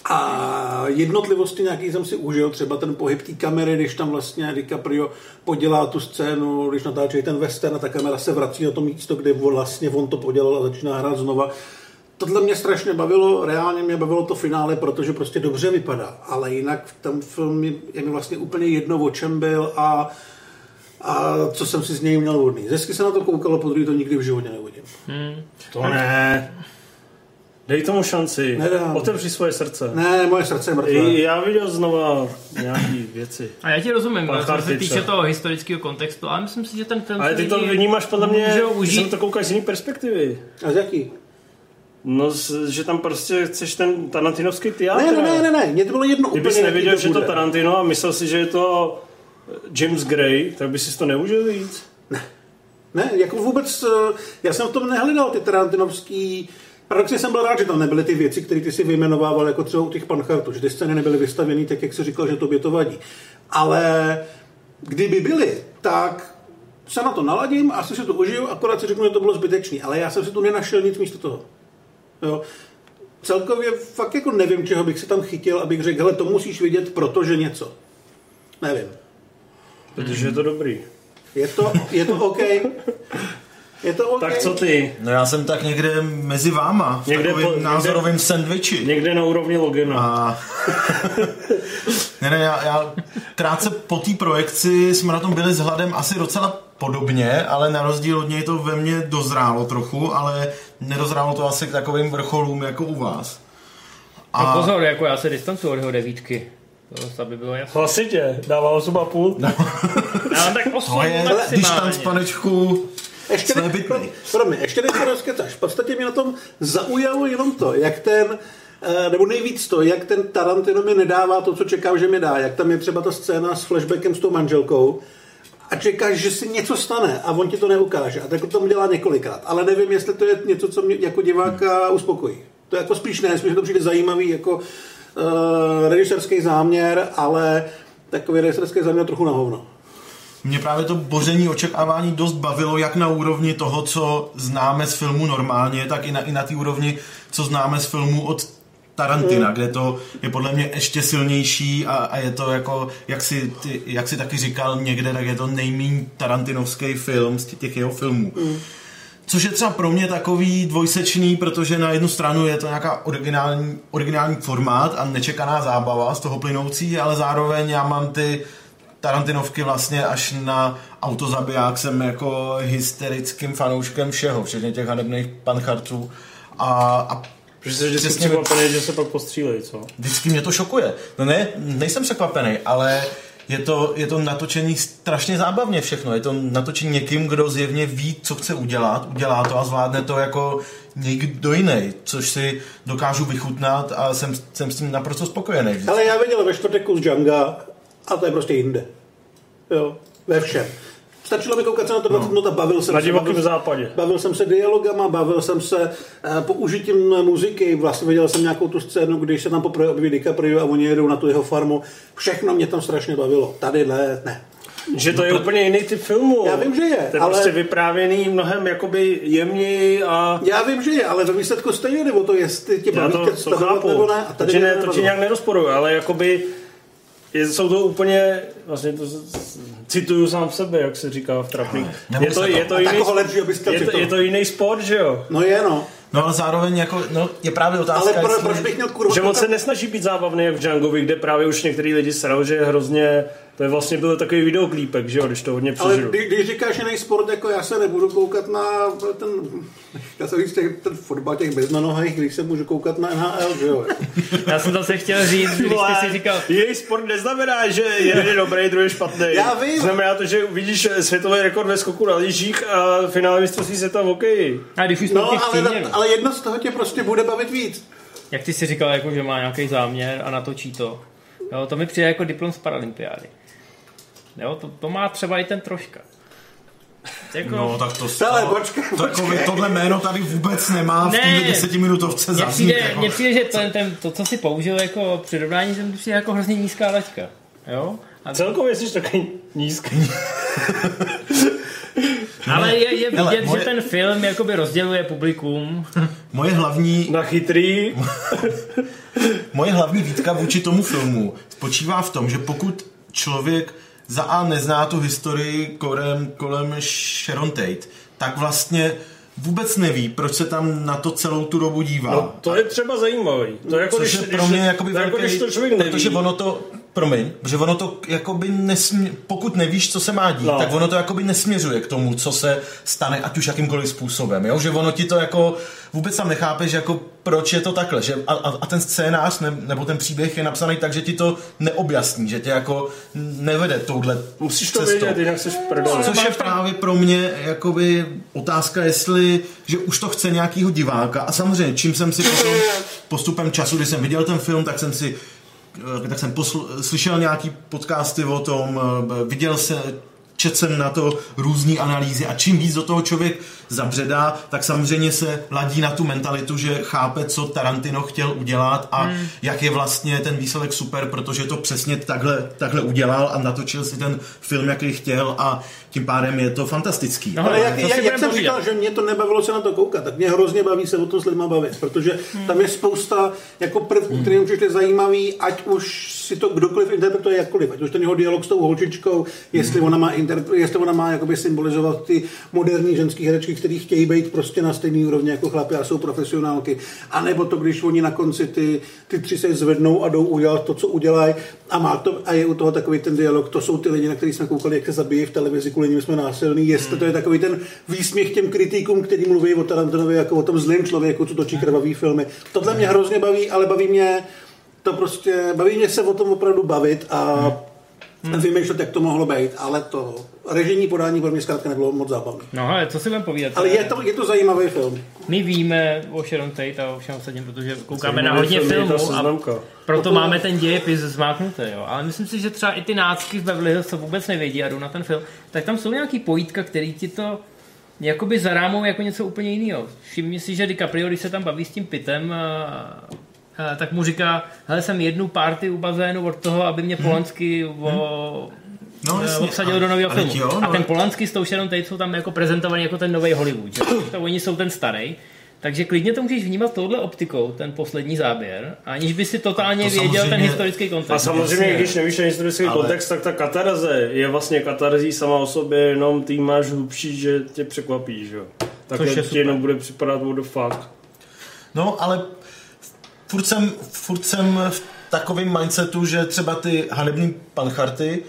A jednotlivosti nějaký jsem si užil, třeba ten pohyb té kamery, když tam vlastně DiCaprio podělá tu scénu, když natáčí ten western a ta kamera se vrací na to místo, kde vlastně on to podělal a začíná hrát znova. Tohle mě strašně bavilo, reálně mě bavilo to finále, protože prostě dobře vypadá, ale jinak ten film je mi vlastně úplně jedno, o čem byl a, a co jsem si z něj měl vodný. Zesky se na to koukalo, po to nikdy v životě neuvidím. Hmm. To ne. Dej tomu šanci. Nedám. Otevři svoje srdce. Ne, moje srdce je mrtvé. Já viděl znova nějaký věci. A já ti rozumím, co se týče toho historického kontextu, ale myslím si, že ten film... Ale ty to vnímáš podle mě, že to koukáš z jiný perspektivy. A z jaký? No, že tam prostě chceš ten Tarantinovský teatr. Ne, ne, ne, ne, mě to bylo jedno Kdybys úplně, nevěděl, že to Tarantino a myslel si, že je to James Gray, tak bys si to neužil víc? Ne. Ne, jako vůbec, eh, já jsem v tom nehledal ty Tarantinovský Paradoxně jsem byl rád, že tam nebyly ty věci, které ty si vyjmenovával, jako třeba u těch panchartů, že ty scény nebyly vystavěny tak, jak jsi říkal, že tobě to vadí. Ale kdyby byly, tak se na to naladím, asi si to užiju, akorát si řeknu, že to bylo zbytečný. Ale já jsem si tu nenašel nic místo toho. Jo. Celkově fakt jako nevím, čeho bych se tam chytil, abych řekl, hele, to musíš vidět, protože něco. Nevím. Protože je to dobrý. Je to, je to OK. Je to okay. Tak co ty? No já jsem tak někde mezi váma, v někde po, názorovém někde, sandviči. Někde na úrovni Logina. A... [laughs] ne, ne, já, já krátce po té projekci jsme na tom byli s hladem asi docela podobně, ale na rozdíl od něj to ve mně dozrálo trochu, ale nedozrálo to asi k takovým vrcholům jako u vás. A... No pozor, jako já se distancuji od jeho devítky. To aby bylo jasné. Hlasitě, dává 8,5. No. Já tak 8 to je distanc, panečku, ještě ne, pro, pro mě, ještě než se rozkecáš, v podstatě mě na tom zaujalo jenom to, jak ten eh, nebo nejvíc to, jak ten Tarantino mi nedává to, co čekám, že mi dá. Jak tam je třeba ta scéna s flashbackem s tou manželkou a čekáš, že si něco stane a on ti to neukáže. A tak to tam dělá několikrát. Ale nevím, jestli to je něco, co mě jako diváka uspokojí. To je jako spíš ne, spíš to přijde zajímavý jako uh, režisérský záměr, ale takový režisérský záměr trochu na hovno mě právě to boření očekávání dost bavilo, jak na úrovni toho, co známe z filmu normálně, tak i na, i na té úrovni, co známe z filmu od Tarantina, mm. kde to je podle mě ještě silnější a, a je to jako, jak si, ty, jak si taky říkal někde, tak je to nejméně tarantinovský film z těch jeho filmů. Mm. Což je třeba pro mě takový dvojsečný, protože na jednu stranu je to nějaká originální, originální formát a nečekaná zábava z toho plynoucí, ale zároveň já mám ty Tarantinovky vlastně až na autozabiják jsem jako hysterickým fanouškem všeho, včetně těch hanebných panchartů a, a Protože jsi vždycky přesně, překvapený, že se pak postřílejí, co? Vždycky mě to šokuje. No ne, nejsem překvapený, ale je to, je to natočený strašně zábavně všechno. Je to natočený někým, kdo zjevně ví, co chce udělat, udělá to a zvládne to jako někdo jiný, což si dokážu vychutnat a jsem, jsem s tím naprosto spokojený. Ale já viděl ve čtvrtek kus Django a to je prostě jinde. Jo, ve všem. Stačilo mi koukat se na to 20 no. minut a bavil jsem na se. Na západě. Bavil jsem se dialogama, bavil jsem se uh, použitím muziky. Vlastně viděl jsem nějakou tu scénu, když se tam poprvé objeví DiCaprio a oni jedou na tu jeho farmu. Všechno mě tam strašně bavilo. Tady ne, ne. Že to je no, úplně jiný typ filmu. Já vím, že je. To je ale... prostě vyprávěný mnohem jakoby jemněji a... Já vím, že je, ale ve výsledku stejně nebo to, jestli tě baví to, to chápu. nebo ne. A tady to, ne, to ti nějak nerozporuju, ale jakoby jsou to úplně, vlastně to cituju sám sebe, jak se říká v trapných. Je to, je, to jiný, lepší, je, to, je to jiný sport, že jo? No je, no. No ale zároveň jako, no, je právě otázka, Ale pro, proč bych měl kurva... Že on se nesnaží být zábavný jak v Djangovi, kde právě už některý lidi sral, že je hrozně To je vlastně byl takový videoklípek, že jo, když to hodně Ale přežil. když, když říkáš jiný sport, jako já se nebudu koukat na ten, [laughs] já jsem říct, těch- ten fotbal těch beznanohých, když se můžu koukat na NHL, že jo. [laughs] Já jsem zase chtěl říct, když ty si říkal, Jiný sport neznamená, že jeden je dobrý, druhý je špatný. Já vím. Znamená to, že vidíš světový rekord ve skoku na lyžích a finále mistrovství světa v hokeji. a když už No, no, ale, příměrů, ale jedno z toho tě prostě bude bavit víc. jak ty si říkal, jako, že má nějaký záměr a natočí to, jo, to mi přijde jako diplom z paralympiády. Jo, to, to má třeba i ten troška. Jako, No, tak to... Ale počkej, Takové, tohle jméno tady vůbec nemá v téhle desetiminutovce Mně zaznít. přijde, jako. mně přijde, že ten, ten, to, co si použil jako přirovnání, to mi přijde jako hrozně nízká laťka. Jo? A, Celkově jsi takový nízký. [laughs] ale je, je Hele, vidět, moje- že ten film jakoby rozděluje publikum. [laughs] Moje hlavní, [laughs] Na chytrý. moje hlavní výtka vůči tomu filmu spočívá v tom, že pokud člověk za A nezná tu historii kolem, kolem Sharon Tate, tak vlastně vůbec neví, proč se tam na to celou tu dobu dívá. No, to je třeba zajímavý. To je jako, Což když, je pro mě jakoby to je jako, velký, když to člověk neví. protože ono to, promiň, že ono to jakoby nesmě, pokud nevíš, co se má dít, No. tak ono to jakoby nesměřuje k tomu, co se stane, ať už jakýmkoliv způsobem, jo? že ono ti to jako vůbec tam nechápeš, jako proč je to takhle, že a, a, a ten scénář ne, nebo ten příběh je napsaný tak, že ti to neobjasní, že tě jako nevede touhle Musíš to cestou. vědět, jinak jsi. Což je právě pro mě jakoby otázka, jestli, že už to chce nějakýho diváka a samozřejmě, čím jsem si potom postupem času, když jsem viděl ten film, tak jsem si tak jsem posl- slyšel nějaký podcasty o tom, eh, viděl se, četl jsem na to různé analýzy a čím víc do toho člověk zabředá, tak samozřejmě se ladí na tu mentalitu, že chápe, co Tarantino chtěl udělat a hmm. jak je vlastně ten výsledek super, protože to přesně takhle, takhle udělal a natočil si ten film, jaký chtěl a tím pádem je to fantastický. No, Ale jak, jak, jak jsem povídat. říkal, že mě to nebavilo se na to koukat, tak mě hrozně baví se o tom s lidma bavit, protože tam je spousta jako prvků, které mě přišly zajímavý, ať už si to kdokoliv interpretuje jakkoliv, ať už ten jeho dialog s tou holčičkou, jestli ona má, interpre- jestli ona má jakoby symbolizovat ty moderní ženské herečky, které chtějí být prostě na stejný úrovni jako chlapi a jsou profesionálky, a nebo to, když oni na konci ty, ty tři se zvednou a jdou udělat to, co udělají a má to, a je u toho takový ten dialog, to jsou ty lidi, na který jsme koukali, jak se zabíjí v televizi, kvůli nim jsme násilní, jestli to je takový ten výsměch těm kritikům, který mluví o Tarantinovi jako o tom zlém člověku, co točí krvavý filmy. Tohle mě hrozně baví, ale baví mě to prostě, baví mě se o tom opravdu bavit a vymýšlet, jak to mohlo být, ale to režijní podání pro mě zkrátka nebylo moc zábavné. No ale co si budeme povídat? Ale je to, je to zajímavý film. My víme o Sharon Tate a o všem ostatním, protože koukáme na hodně film filmů a proto máme ten dějepis zmáknutý. Jo. Ale myslím si, že třeba i ty nácky v Beverly Hills, co vůbec nevědí a jdou na ten film, tak tam jsou nějaký pojítka, který ti to jakoby zarámou jako něco úplně jiného. Všimni si, že DiCaprio, když se tam baví s tím pitem, a, tak mu říká, hele, jsem jednu party u bazénu od toho, aby mě Polanský o, No, eh, jasně. obsadil do nového filmu. jo, a no. ten Polanský s tou Sharon Tate jsou tam jako prezentovaní jako ten nový Hollywood. Že? [coughs] to oni jsou ten starý. Takže klidně to můžeš vnímat touhle optikou, ten poslední záběr, aniž by si totálně To věděl ten historický kontext. A samozřejmě, když nevíš ten historický Ale- kontext, tak ta katarze je vlastně katarzí sama o sobě, jenom ty máš hlubší, že tě překvapí, že jo. Tak Což je ti jenom bude připadat what the fuck. No, ale furt jsem, furt jsem v takovém mindsetu, že třeba ty hanebný pancharty,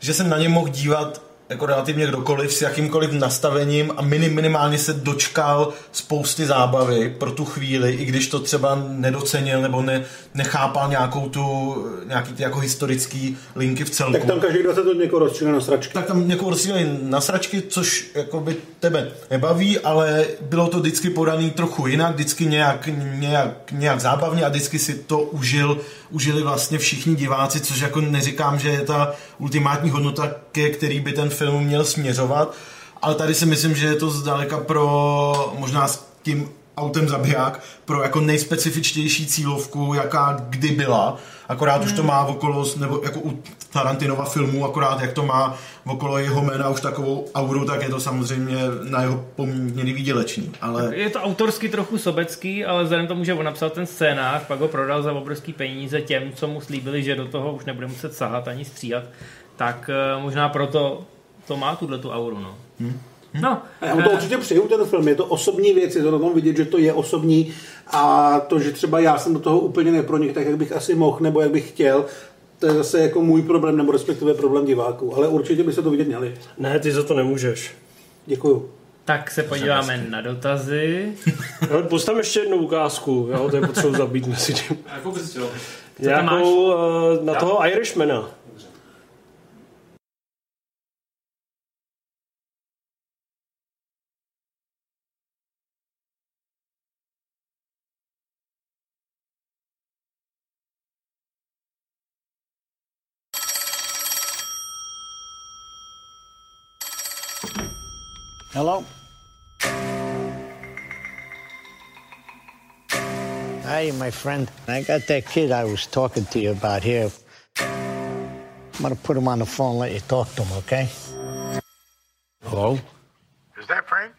že jsem na ně mohl dívat jako relativně kdokoliv s jakýmkoliv nastavením a minim, minimálně se dočkal spousty zábavy pro tu chvíli, i když to třeba nedocenil nebo ne, nechápal nějakou tu, nějaký ty jako historický linky v celku Tak tam každý 20 let někoho rozčíne na sračky. tak tam někoho rozstříleli na sračky, což jakoby tebe nebaví, ale bylo to vždycky podaný trochu jinak, vždycky nějak, nějak, nějak zábavně a vždycky si to užil, užili vlastně všichni diváci, což jako neříkám, že je ta ultimátní hodnota, ke který by ten film měl směřovat, ale tady si myslím, že je to zdaleka pro možná s tím autem zabiják pro jako nejspecifičtější cílovku, jaká kdy byla. Akorát hmm. už to má okolo, nebo jako u Tarantinova filmu, akorát jak to má okolo jeho jména už takovou auru, tak je to samozřejmě na jeho poměrně výdělečný. Ale Je to autorsky trochu sobecký, ale vzhledem tomu, že on napsal ten scénář, pak ho prodal za obrovský peníze těm, co mu slíbili, že do toho už nebude muset sahat ani stříhat, tak eh, možná proto to má tuhle tu auru. No. Hmm. No, A já mu to eh, určitě přeju, ten film. Je to osobní věc, je to na tom vidět, že to je osobní a to, že třeba já jsem do toho úplně nepronik, tak jak bych asi mohl, nebo jak bych chtěl, to je zase jako můj problém, nebo respektive problém diváků, ale určitě by se to vidět měli. Ne, ty za to nemůžeš. Děkuju. Tak se podíváme na dotazy. [laughs] Ale pust tam ještě jednu ukázku, jo, to je potřeba zabít mezi tím. A jakou bys chtěl? Nějakou uh, na toho Irishmana. Hey, my friend. I got that kid I was talking to you about here. I'm gonna put him on the phone and let you talk to him, okay? Hello? Is that Frank?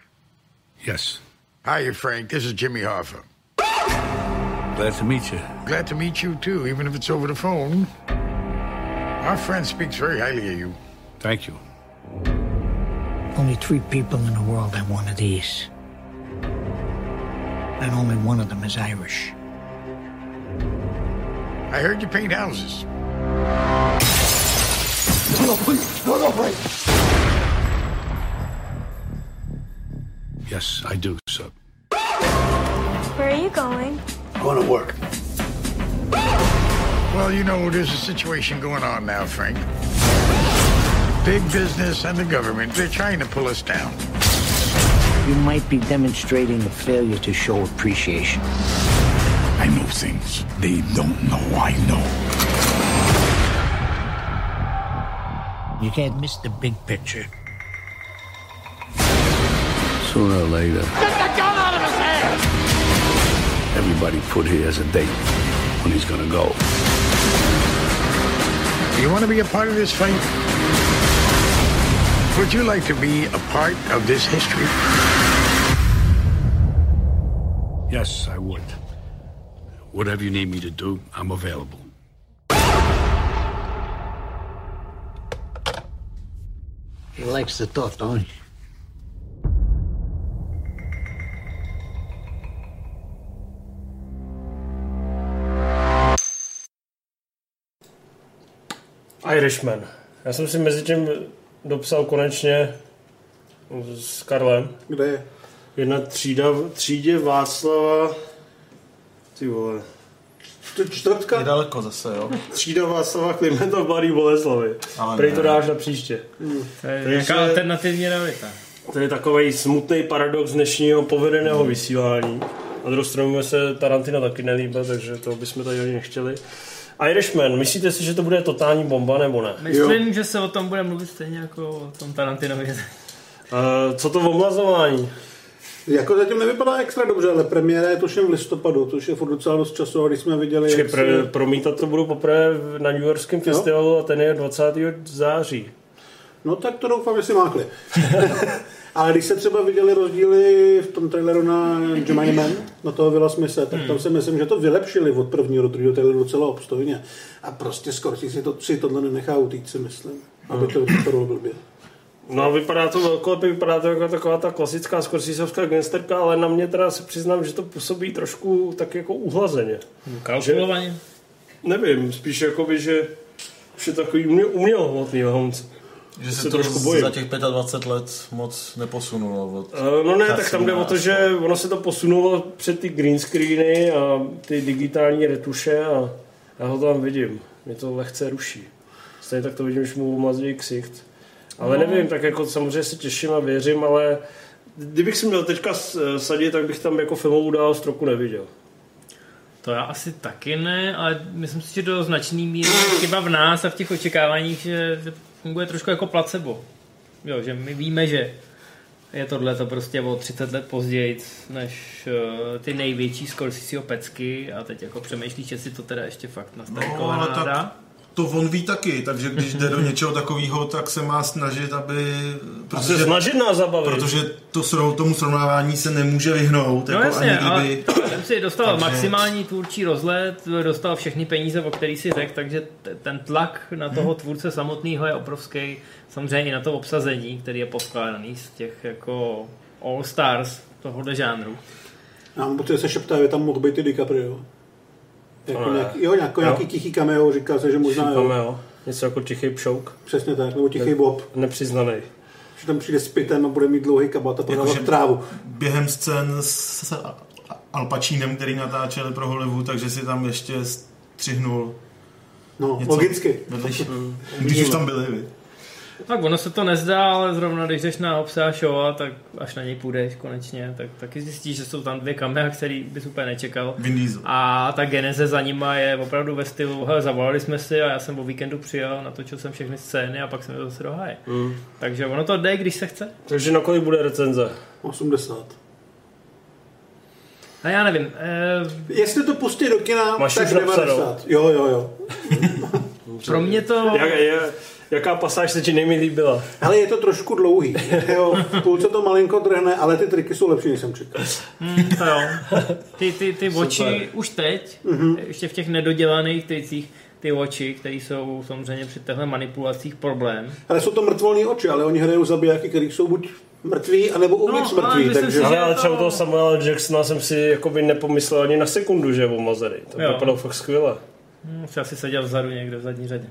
Yes. Hi, Frank. This is Jimmy Hoffa. Glad to meet you. Glad to meet you, too, even if it's over the phone. Our friend speaks very highly of you. Thank you. Only three people in the world have one of these. And only one of them is Irish. I heard you paint houses. No, please, no, no, Frank. Yes, I do, sir. Where are you going? Going to work. Well, you know, there's a situation going on now, Frank. Big business and the government, they're trying to pull us down. You might be demonstrating a failure to show appreciation. I know things they don't know I know. You can't miss the big picture. Sooner or later. Get the gun out of his hand! Everybody put here as a date when he's gonna go. Do You want to be a part of this fight? Would you like to be a part of this history? Yes, I would. Whatever you need me to do, I'm available. He likes to talk, don't he? Irishman. Já jsem si mezi tím dopsal konečně s Karlem. Kde je? Jedna třída, třídě Václava, ty vole, To čtvrtka? Nedaleko zase, jo. třída Václava Klimenta v Mladý Boleslavy. Prej to dáš na příště. To je Takže- nějaká alternativní realita. To je takový smutný paradox dnešního povedeného vysílání. Na druhou stranu mi se Tarantina taky nelíbí, takže to bychom tady ani nechtěli. Irishman, myslíte si, že to bude totální bomba nebo ne? Myslím, že se o tom bude mluvit stejně jako o tom Tarantinovi. Uh, co to omlazování? Jako zatím nevypadá extra dobře, ale premiéra je tuším v listopadu, což je furt docela dost času, a když jsme viděli, pro, se... promítat to budu poprvé na New Yorkském festivalu a ten je 20. září. No tak to doufám, že si mákli. [laughs] Ale když se třeba viděli rozdíly v tom traileru na Gemini Man, na toho Vila Smise, tak tam si myslím, že to vylepšili od prvního do druhého traileru docela obstojně. A prostě skoro si to, si tohle nenechá utýct, si myslím. Aby to vypadalo blbě. No vypadá to velkolepě, vypadá to jako taková ta klasická scorsesovská gangsterka, ale na mě teda se přiznám, že to působí trošku tak jako uhlazeně. Kalkulovaně. Nevím, spíš jakoby, že už je takový uměl, umělohmotný lehonc. Že Se se to trošku bojím. za těch 25 let moc neposunulo. Od Uh, no ne, tak tam jde o to, že ono se to posunulo před ty green screeny a ty digitální retuše a já ho tam vidím. Mě to lehce ruší. Stejně tak to vidím, když mu omazí ksicht. Ale No. nevím, tak jako samozřejmě se těším a věřím, ale kdybych si měl teďka s- sadit, tak bych tam jako filmovou dál stroku neviděl. To já asi taky ne, ale myslím si, že do značný míry je chyba v nás a v těch očekáváních, že, funguje trošku jako placebo. Jo, že my víme, že je tohle to prostě o 30 let později než uh, ty největší Scorseseho pecky a teď jako přemýšlíš, jestli to teda ještě fakt No, nastarkovaná ale tak. To on ví taky, takže když jde do [laughs] něčeho takového, tak se má snažit, aby... A se snažit nás zabavit. Protože to, srov- tomu srovnávání se nemůže vyhnout. No jako jasně, ani kdyby... [coughs] jsem si dostal Takže- maximální tvůrčí rozlet, dostal všechny peníze, o který si řekl, takže t- ten tlak na Mhm. toho tvůrce samotného je obrovský. Samozřejmě i na to obsazení, který je poskládaný z těch jako all stars tohohle žánru. Já mám pocit, že se šeptá, že tam mohl být i DiCaprio. Jako ne. nějaký, jo, nějaký, Jo. nějaký tichý cameo, říká se, že možná jo. Cameo. Něco jako tichý pšouk. Přesně tak, nebo tichý Bob. Nepřiznaný. Že tam přijde s pitem a bude mít dlouhý kabát a Jakože trávu. Během scén s Al Pacinem, který natáčeli pro Hollywood, takže si tam ještě střihnul No, něco logicky. vedlejší. Když už tam byli, vy. Tak ono se to nezdá, ale zrovna když jdeš na obsah show, tak až na něj půjdeš konečně, tak taky zjistíš, že jsou tam dvě kamera, který bys úplně nečekal. Vin. A ta geneze za nima je opravdu ve stylu, hele, zavolali jsme si a já jsem o víkendu přijel, natočil jsem všechny scény a pak jsme to zase do. Mm. Takže ono to jde, když se chce. Takže na kolik bude recenze? 80. A já nevím, eh, Jestli to pustí do kina, Máš tak už napsanou? 90. Jo, jo, jo. pro mě to... Jak, je, jaká pasáž se ti nejméně líbila? Ale je to trošku dlouhý. Jo, v půlce to malinko drhne, ale ty triky jsou lepší, než jsem čekal. Hmm, to jo. Ty, ty, ty oči už teď, Mhm. ještě v těch nedodělaných tricích, ty oči, které jsou samozřejmě při těchto manipulacích problém. Ale jsou to mrtvolní oči, ale oni hrajou zabijáky, který jsou buď mrtví, anebo uvnitř No, ale mrtví. myslím Takže... si, Ale, že ale to- třeba u toho Samuela Jacksona jsem si jakoby nepomyslel ani na sekundu, že je omazený. To vypadalo fakt skvěle. Hm, si asi seděl vzadu někde v zadní řadě.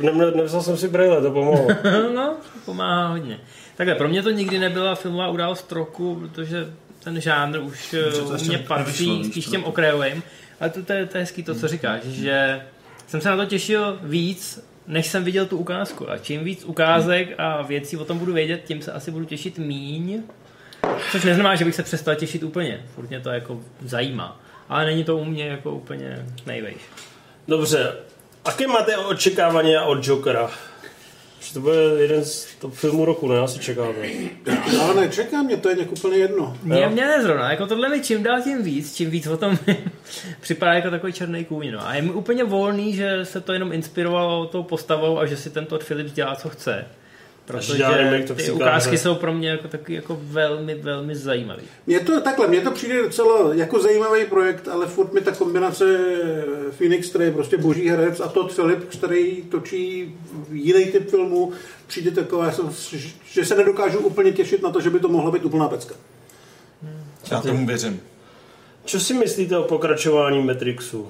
Ne, ne, nevzal jsem si brýle, to pomohlo. [laughs] no, to pomáhá hodně. Takhle, pro mě to nikdy nebyla filmová událost roku, protože ten žánr už to u mě patří spíš těm okrajovým. Ale to, to, je, to je hezký to, co říkáš, že jsem se na to těšil víc, než jsem viděl tu ukázku. A čím víc ukázek a věcí o tom budu vědět, tím se asi budu těšit míň. Což neznamená, že bych se přestal těšit úplně. Furt mě to jako zajímá. Ale není to u mě jako úplně nejvejš. Dobře, jaké máte očekávání od Jokera? Že to bude jeden z top filmů roku, ne? Asi čekáte. Ale nečekám, mě to je nějak úplně jedno. Mě, mě nezrovna, jako tohle mi čím dál tím víc, čím víc o tom [laughs] připadá jako takový černý kůň. No. A je mi úplně volný, že se to jenom inspirovalo tou postavou a že si ten Todd Phillips dělá, co chce. Protože remake ty ukázky jsou pro mě jako taky jako velmi, velmi zajímavý. Mně to takhle, mně to přijde docela jako zajímavý projekt, ale furt mi ta kombinace Phoenix, který je prostě boží herec, a Todd Phillips, který točí jiný typ filmů, přijde taková, že se nedokážu úplně těšit na to, že by to mohla být úplná pecka. Já tomu věřím. Co si myslíte o pokračování Matrixu?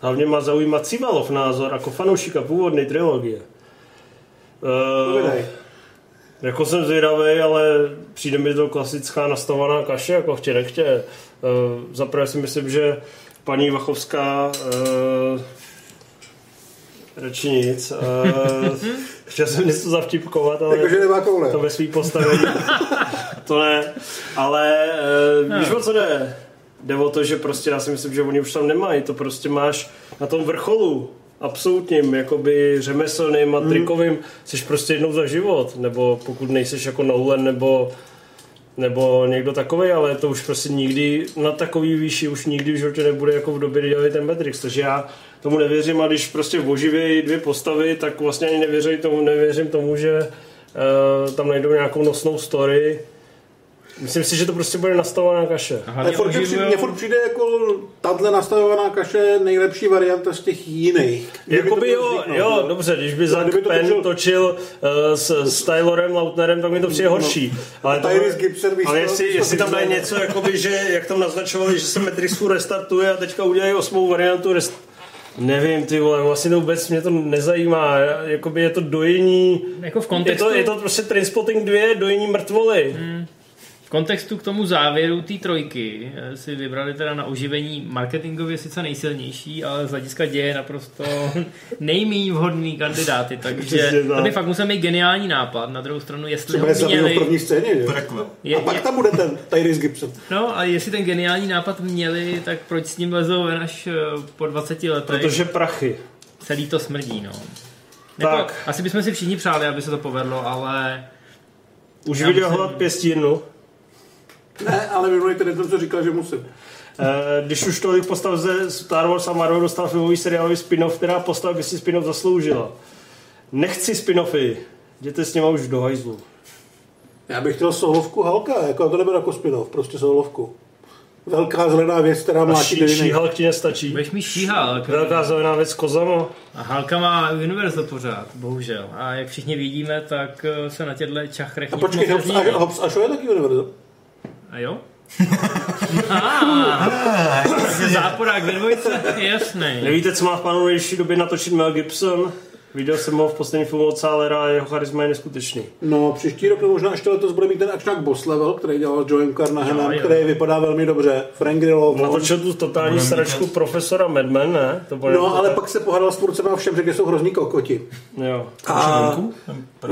Hlavně má zaujímat Civalov názor jako fanoušika původní trilogie. Uh, Povídej. Jako jsem zvědavý, ale přijde mi to klasická nastavená kaše, jako chtě nechtě. Uh, zaprvé si myslím, že paní Vachovská uh, radši nic. [laughs] Uh, chtěl jsem něco zavtipkovat, ale Jakože nemá koule. to ve svý postavení. [laughs] to ne. Ale uh, víš, o co jde? Jde o to, že prostě já si myslím, že oni už tam nemají. To prostě máš na tom vrcholu absolutním, jakoby řemeslným a trikovým, jsi prostě jednou za život, nebo pokud nejseš jako Nolan, nebo nebo někdo takový, ale to už prostě nikdy na takový výši už nikdy v životě nebude jako v době, kdy dělali ten Matrix, takže já tomu nevěřím a když prostě oživějí dvě postavy, tak vlastně ani nevěřím tomu, nevěřím tomu, že uh, tam najdou nějakou nosnou story. Myslím si, že to prostě bude nastavená kaše. Ale furt přijde, mně furt přijde jako tahle nastavovaná kaše nejlepší varianta z těch jiných. To Jakoby jo, vzniknout, jo, no. dobře, když by Ale Zack kdyby to Penn točil- točil uh, s, s Taylorem Lautnerem, tak mi to přijde horší. Ale, to, Gibson, ale jestli, to jestli tam dají něco, jakoby, že jak tam naznačovali, že se Matrix furt restartuje a teďka udělají osmou variantu rest... Nevím, ty vole, vlastně to vůbec mě to nezajímá. Jakoby je to dojení... Jako v Je kontextu, to, je to prostě Trainspotting 2, dojení mrtvoly. v kontextu k tomu závěru té trojky eh, si vybrali teda na oživení marketingově sice nejsilnější, ale z hlediska děje naprosto [laughs] nejméně vhodný kandidáty, takže tak. to by fakt musel mít geniální nápad. Na druhou stranu, jestli Třeba ho zabil v měli... první scéně, že? Je, A pak je, tam bude ten Tyrese Gibson. no a jestli ten geniální nápad měli, tak proč s ním lezou ven až eh, po 20 letech? Protože prachy. Celý to smrdí, no. Jako, Tak. asi bychom si všichni přáli, aby se to povedlo, ale Už viděl hlad pěstírnu. Ne, ale minulý ten jsem co říkal, že musím. Eh, Když už tolik postav ze Star Wars a Marvel dostal filmový seriálový spin-off, která postava by si spin-off zasloužila. Nechci spin-offy. Jděte s něma už do hajzlu. Já bych chtěl solovku Halka, jako to nebude jako spin-off, prostě solovku. Velká zelená věc, která mlátí ší, dějiny. šíhalk ti nestačí. budeš mi šíhal. Velká zelená věc s kozama. A Halka má Universal pořád, bohužel. A jak všichni vidíme, tak eh, se na těchto čachrech A nic počkej, Hobbs Hobbs a Shaw je taky univerzum. A jo? [laughs] Záporák ve dvojce, jasný. Nevíte, co má v plánu nejbližší době natočit Mel Gibson? Viděl jsem ho v posledním filmu od Sálera a jeho charisma je neskutečný. No, příští rok, nebo možná ještě letos bude mít ten akčňák Boss Level, který dělal Joem Carnahanem, Jo, jo. který vypadá velmi dobře. Frank Grillo. Natočil tu totální Budeme mít sračku profesora Madman, ne? To bude No, ale pak se pohádal s tvůrcem a všem řekl, že jsou hrozný kokoti. Jo. A...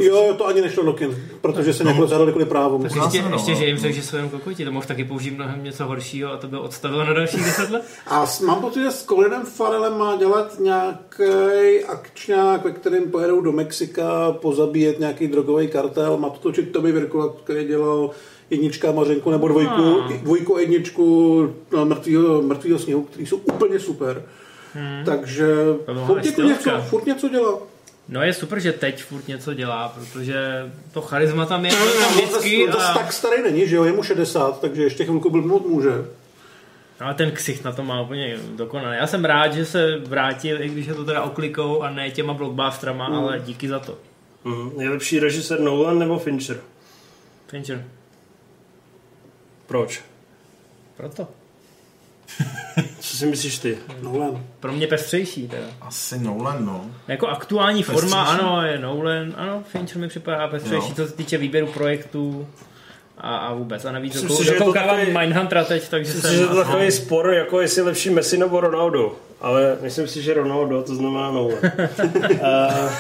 Jo, to ani nešlo do kin, protože se někdo zadali kvůli právům. Ještě, no, ještě no. že jim řekl, že jsou jen kokoti, to mohl taky použít mnohem něco horšího a to bylo odstavilo na dalších deset let. A mám pocit, že s Colinem Farrellem má dělat nějaký akčňák, ve kterém pojedou do Mexika pozabíjet nějaký drogový kartel. Má to točit Tommy Virkula, který dělal jednička Mařenku nebo dvojku, Ah. dvojku jedničku no, mrtvýho, mrtvýho sněhu, který jsou úplně super. Takže To byla furt, jako něco, furt něco dělá. No je super, že teď furt něco dělá, protože to charisma tam je to tam On vždycky zas, zas a... tak starý není, že jo, je mu 60, takže ještě chvilku blbnout může. Ale ten ksicht na to má úplně dokonalý. Já jsem rád, že se vrátil, i když je to teda oklikou a ne těma blockbusterama, Mm. ale díky za to. Mhm. Nejlepší režisér Nolan nebo Fincher? Fincher. Proč? Proto. [laughs] Co si myslíš ty? Nolan. Pro mě pestřejší teda. Asi Nolan, no. Jako aktuální forma, Pestřejší? ano, je Nolan, ano, Fincher mi připadá pestřejší, Jo. co se týče výběru projektů a, a vůbec. A navíc Myslím dokou, si, že je to dokoukávám takový- Mindhuntera teď, takže Myslím si, že jsem... to takový spor, jako jestli je lepší Messi nebo Ronaldo. Ale myslím si, že Ronaldo, to znamená uh, [laughs]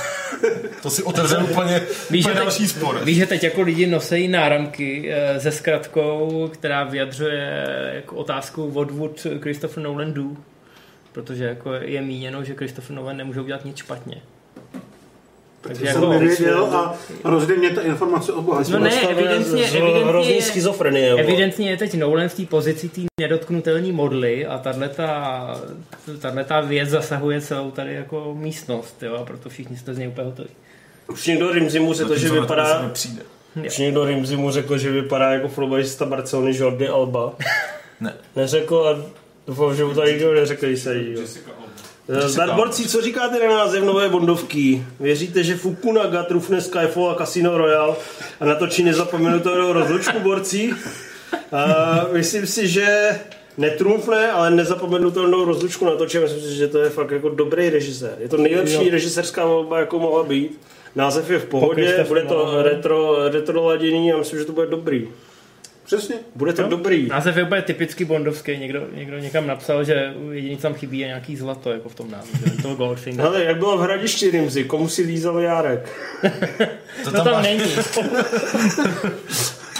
To si otevřel úplně, Víš, že úplně teď, další spor. víš, že teď jako lidi nosejí náramky eh, se zkratkou, která vyjadřuje jako otázku What would Christopher Nolan do? Protože jako je míněno, že Christopher Nolan nemůže udělat nic špatně. Takže jsem nevěděl a hrozně mě ta informace obohatila. No ne, evidentně, evidentně, je, schizofrenie. evidentně je teď Nolan v té pozici té nedotknutelné modly a tato věc zasahuje celou tady jako místnost, jo, a proto všichni jste z něj úplně hotoví. Už někdo Rimzimu řekl, že vypadá... Už někdo Rimzimu řekl, že vypadá jako fotbalista Barcelony Jordi Alba. Ne. Neřekl a doufám, že mu to nikdo neřekl, když se jí. Darborci, co říkáte na název nové Bondovky? Věříte, že Fukunaga trufne Skyfall a Casino Royale a natočí nezapomenutelnou rozlučku borcí? A myslím si, že netrumfne, ale nezapomenutelnou rozlučku natočí. Myslím si, že to je fakt jako dobrý režisér. Je to nejlepší režisérská volba, jako mohla být. Název je v pohodě, bude to retro, retro ladění a myslím, že to bude dobrý. Přesně. Bude to dobrý. Název je úplně typicky bondovský, někdo, někdo někam napsal, že jediný co tam chybí je nějaký zlato, jako v tom názvu, že? toho Goldfinger. Hele, jak bylo v Hradišti Rimzi, komu si lízal Járek? To [laughs] To tam není. [laughs]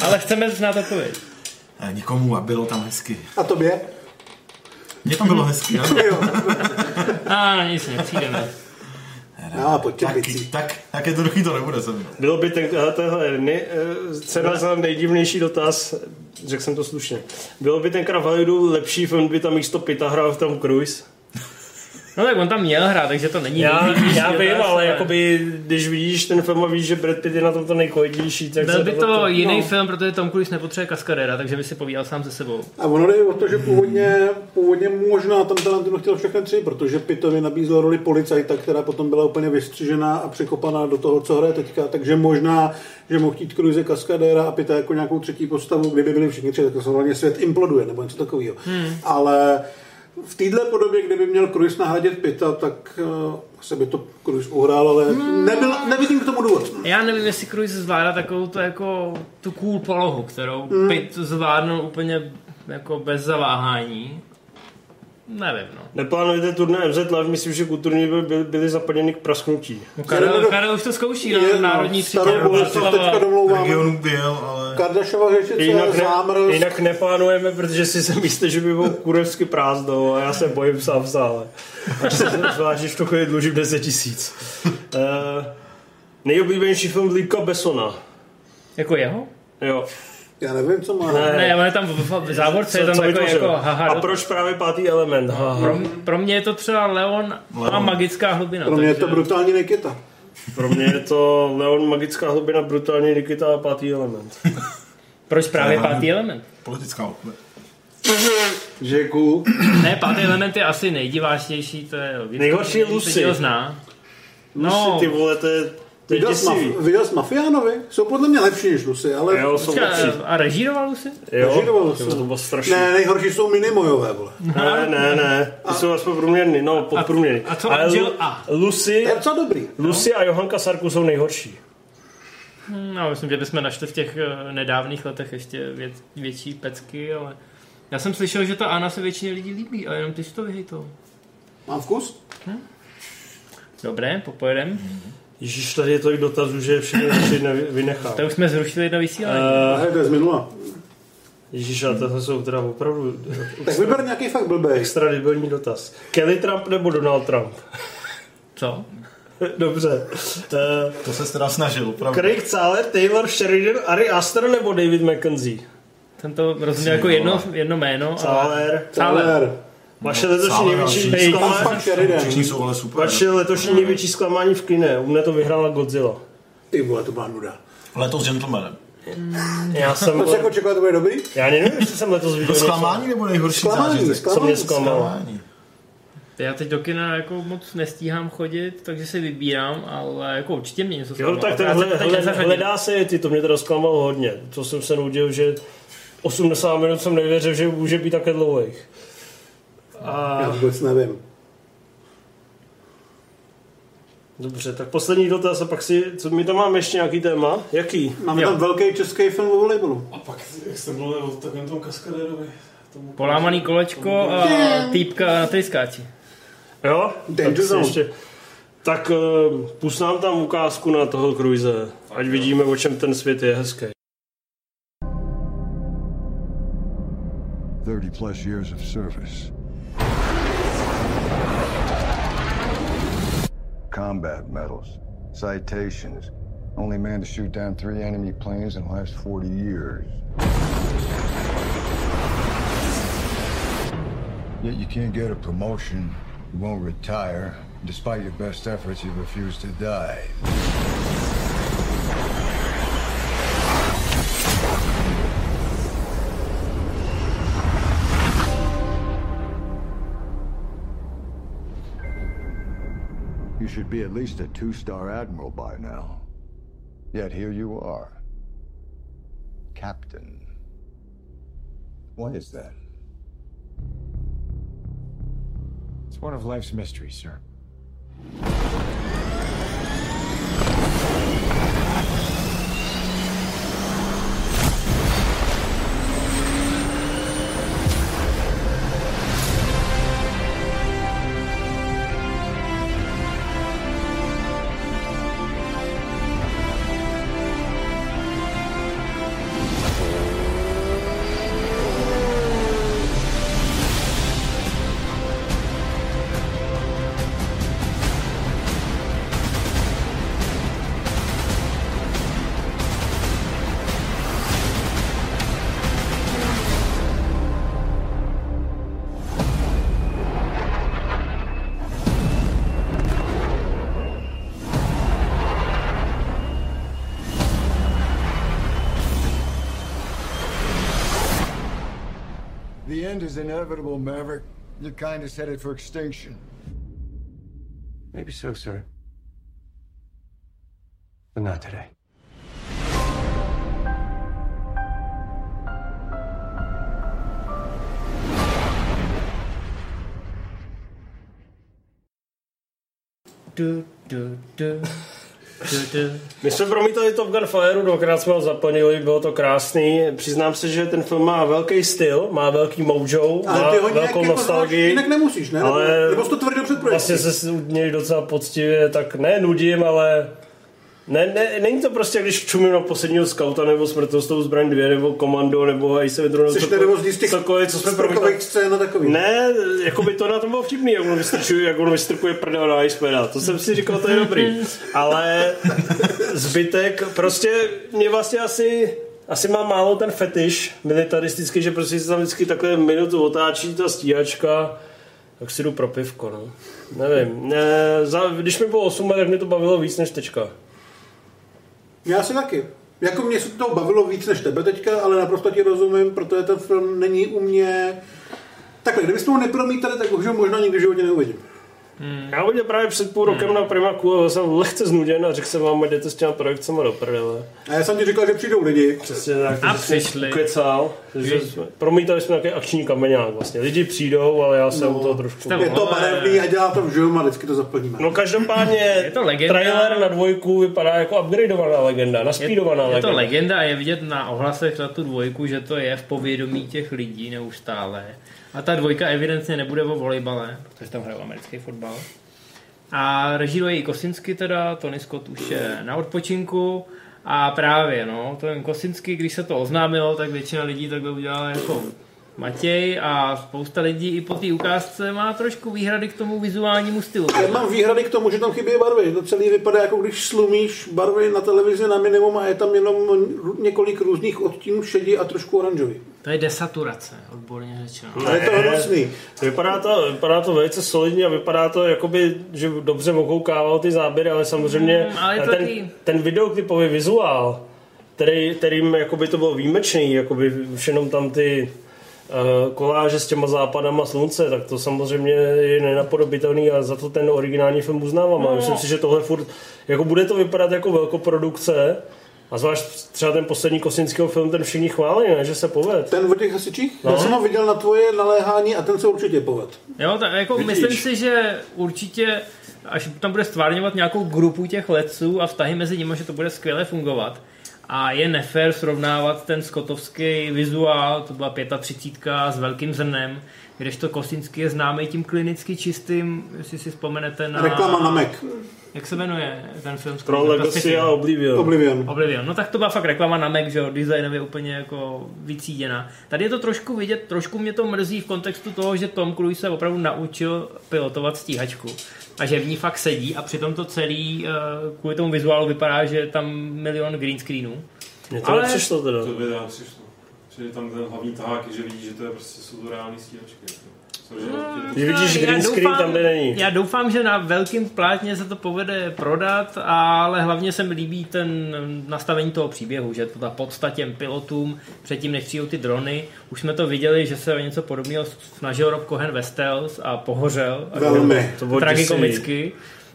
Ale chceme znát odpověď. Eh, Nikomu a bylo tam hezky. A tobě? Mně tam bylo hezky, ano. [laughs] A na nic nepřijdeme. No, pojďte Tak, bicí. tak, tak je to druhý to nebude se mnou. Bylo by ten, hele, tohle, ne, eh, cena za nejdivnější dotaz, řekl jsem to slušně. Bylo by tenkrát v Hollywoodu lepší film, by tam místo Pita hrál v tom Cruise? No tak on tam měl hrát, takže to není Já, já vím, ale jakoby, když vidíš ten film a víš, že Brad Pitt je na tom to nejkvalitnější, tak Byl by to jiný no. film, protože Tom Cruise nepotřebuje kaskadéra, takže by si povídal sám se sebou. A ono jde o to, že původně, původně možná tam Tarantino chtěl všechny tři, protože Pittovi nabízel roli policajta, která potom byla úplně vystřižená a překopaná do toho, co hraje teďka. Takže možná, že mohl chtít Cruise kaskadéra a Pitta jako nějakou třetí postavu, kdyby byli všichni tři, tak to samozřejmě svět imploduje nebo něco takového. Hmm. Ale v této podobě, kdyby měl Cruise nahradit Pitta, tak uh, asi by to Cruise uhrál, ale hmm. nebyl, nevidím k tomu důvod. Já nevím, jestli Cruise zvládá takovou tu, jako, tu cool polohu, kterou mm. Pitt zvládnul úplně jako bez zaváhání. Nevím, no. Neplánujete turné MZ Live, myslím, že kulturní by byly, byly zaplněny k prasknutí. no Karel, Jeden- Karel už to zkouší Je, na no, národní třídě. starou teďka domlouváme. regionu byl, ale... Kardashova řečice, Jinak, ne, zámrz, jinak neplánujeme, protože si se myslíte, že by bylo kurevsky prázdno a já se bojím sám v sále. Až se zvlášť, když v tu chvíli dlužím 10 tisíc. Uh, nejoblíbenější film Líka Bessona. Jako jeho? Jo. Já nevím, co má. Ne. Ne, je tam v, v závorce, je tam Co takový vytvořil? jako haha. A proč právě pátý element? Ha, Pro, ha. pro mě je to třeba Leon a Leon. magická hlubina. Pro mě je to takže- brutální Nikita. Pro mě je to Leon Magická hlubina, brutální Nikita a pátý element. [laughs] Proč právě pátý element? Politická odpověď. Že je cool. Ne, pátý element je asi nejdiváčnější, to je. Nejhorší je Lucy. zná. No. No, Ty vole, To je Viděl jsi, maf- viděl jsi Mafiánovi? Jsou podle mě lepší než Lucy, ale Jo, jsou lepší. A režíroval jsi? Jo, Nežíroval jo, jsem. to bylo strašné. ne, nejhorší jsou minimojové, vole. Ne, ne, ne, ty jsou aspoň průměrný, no podprůměrný. a co Ale Angel Lu- A? Lucy, To je docela dobrý. Lucy a Johanka Sarku jsou nejhorší. No, myslím, že bychom našli v těch eh, nedávných letech ještě věc, větší pecky, ale já jsem slyšel, že ta Anna se většině lidí líbí, ale jenom ty si to vyhejtou. Mám vkus? Dobré, popojedem. Ježíš, tady je tolik dotazů, že všechny nevy- vynechám. To už jsme zrušili na vysílání. Uh, to je z minula. Ježíš, ale tohle jsou teda opravdu Tak vyber nějaký fakt blbej. extra debilní dotaz. Kelly Trump nebo Donald Trump? Co? Dobře. Uh, To se teda snažil, opravdu. Craig Thaler, Taylor Sheridan, Ari Aster nebo David McKenzie? Jsem to rozuměl jako jedno, jedno jméno. ale- Thaler. Vaše letošní největší zklamání, vaše letošní největší zklamání v kine. U mne to vyhrála Godzilla. Ty vole, to byla nuda. Letos gentlemanem. Já jsem... To jako čekal, to bude dobrý? Já nevím, jestli jsem letos viděl To zklamání nebo nejhorší Zklamání, zážitek? co mě zklamání. zklamalo. Zklamání. Já teď do kina jako moc nestíhám chodit, takže si vybírám, ale jako určitě mě něco Jo, zklamalo. tak ten Já se hle, hledá se ty, to mě teda zklamalo hodně. To jsem se nudil, že 80 minut jsem nevěřil, že může být také dlouhých. Já A vůbec nevím. dobře, tak poslední dotaz a pak si, co my tam máme ještě nějaký téma? Jaký? Máme Jo. tam velký český film o volejbolu. A pak, jak jste mluvil o takovém tom kaskadérovi. Tomu... Polámaný kolečko a týpka na tryskáči. Jo? Danger tak ještě... Tak uh, pust nám tam ukázku na toho Cruise, ať vidíme, o čem ten svět je hezký. 30 plus years of service. Combat medals, citations. Only man to shoot down three enemy planes in the last 40 years. Yet you can't get a promotion, you won't retire. Despite your best efforts, you refuse to die. You should be at least a two-star admiral by now. Yet here you are. Captain. Why is that? It's one of life's mysteries, sir. End is inevitable, Maverick. Your kind is headed for extinction. Maybe so, sir. But not today. do do do du, du. My jsme promítali Top Gun Fire, dvakrát jsme ho zaplnili, bylo to krásný. Přiznám se, že ten film má velký styl, má velký mojo, má Ale ty ho velkou jako nostalgii. jinak nemusíš, ne? Ale Nebo jsi to tvrdil před Vlastně se s něj docela poctivě, tak ne nudím, ale ne, ne, není to prostě, když čumím na posledního skauta, nebo smrtostou zbraň 2, nebo komando, nebo Ace Ventura, Jsi nervózní z těch cokoliv, co jsme sprchových scén takový. Ne, jako by to na tom bylo vtipný, jak on vystrčuje, jak on vystrkuje prdel na Icemana. To jsem si říkal, to je dobrý. Ale zbytek, prostě mě vlastně asi asi má málo ten fetiš militaristický, že prostě se tam vždycky takhle minutu otáčí ta stíhačka, tak si jdu pro pivko, no. Nevím. Ne, za, když mi bylo 8 let, tak mě to bavilo víc než tečka. Já si taky. Jako mě se to bavilo víc než tebe teďka, ale naprosto ti rozumím, protože ten film není u mě... Takhle, kdybyste ho nepromítali, tak už ho možná nikdy v životě neuvidím. Hmm. Já viděl právě před půl rokem na Primaku a byl jsem lehce znuděn a řekl jsem vám, jdete s těma projekcemi do prdele. A já jsem ti říkal, že přijdou lidi. Přesně tak, A přišli. Ukecal, takže jsme, promítali jsme nějaký akční kameňák vlastně. Lidi přijdou, ale já jsem No. to trošku... Je to barevný a dělá to v žilm a vždycky to zaplníme. No každopádně [laughs] Je to legenda. trailer na dvojku vypadá jako upgradeovaná legenda, naspídovaná Je legenda. to legenda a je vidět na ohlasech na tu dvojku, že to je v povědomí těch lidí neustále. A ta dvojka evidentně nebude o volejbale, protože tam hrajou americký fotbal. A režíruje i Kosinsky teda, Tony Scott už je na odpočinku. A právě, no, ten Kosinsky, když se to oznámilo, tak většina lidí takhle udělala jako Matěj a spousta lidí i po té ukázce má trošku výhrady k tomu vizuálnímu stylu. Já mám výhrady k tomu, že tam chybí barvy. To celý vypadá jako když slumíš barvy na televizi na minimum a je tam jenom několik různých odstínů šedí a trošku oranžový. To je desaturace, odborně řečeno. A je to hnusný. Vypadá to, vypadá to velice solidně a vypadá to, jakoby, že dobře okoukával ty záběry, ale samozřejmě Mm, ale ten, taky- ten videoklipový vizuál, který, kterým jakoby to bylo výjimečný, jakoby už jenom tam ty uh, koláže s těma západama slunce, tak to samozřejmě je nenapodobitelný a za to ten originální film uznávám. No. A myslím si, že tohle furt, jako bude to vypadat jako velkoprodukce, a zvlášť třeba ten poslední Kosinského film, ten všichni chválí, ne, že se poved. Ten o těch hasičích? No. Já jsem ho viděl na tvoje naléhání a ten se určitě poved. Jo, tak jako Vidíš. myslím si, že určitě, až tam bude stvárňovat nějakou grupu těch letců a vztahy mezi nimi, že to bude skvěle fungovat. A je nefér srovnávat ten skotovský vizuál, to byla 35 s velkým zrnem, kdežto Kosinský je známý tím klinicky čistým, jestli si vzpomenete na... Reklama na Mac. Jak se jmenuje ten film? s Pro? Legacy a Oblivion. Oblivion. Oblivion. No tak to byla fakt reklama na Mac, že jo, designově úplně jako vycíděná. Tady je to trošku vidět, trošku mě to mrzí v kontextu toho, že Tom Cruise se opravdu naučil pilotovat stíhačku a že v ní fakt sedí a přitom to celý eh, kvůli tomu vizuálu vypadá, že je tam milion green screenů. Mně to Ale- nepřišlo teda. To by přišlo. Že tam ten hlavní tahák je, že vidí, že to je prostě jsou to reální stíhačky. Cože, Když vidíš Já green screen tam, kde není. Já doufám, že na velkém plátně se to povede prodat, ale hlavně se mi líbí ten nastavení toho příběhu, že to ta podsta těm pilotům předtím, než přijdou ty drony. Už jsme to viděli, že se o něco podobného snažil Rob Cohen ve Stealth a pohořel. A Velmi. To bylo Tragikomicky.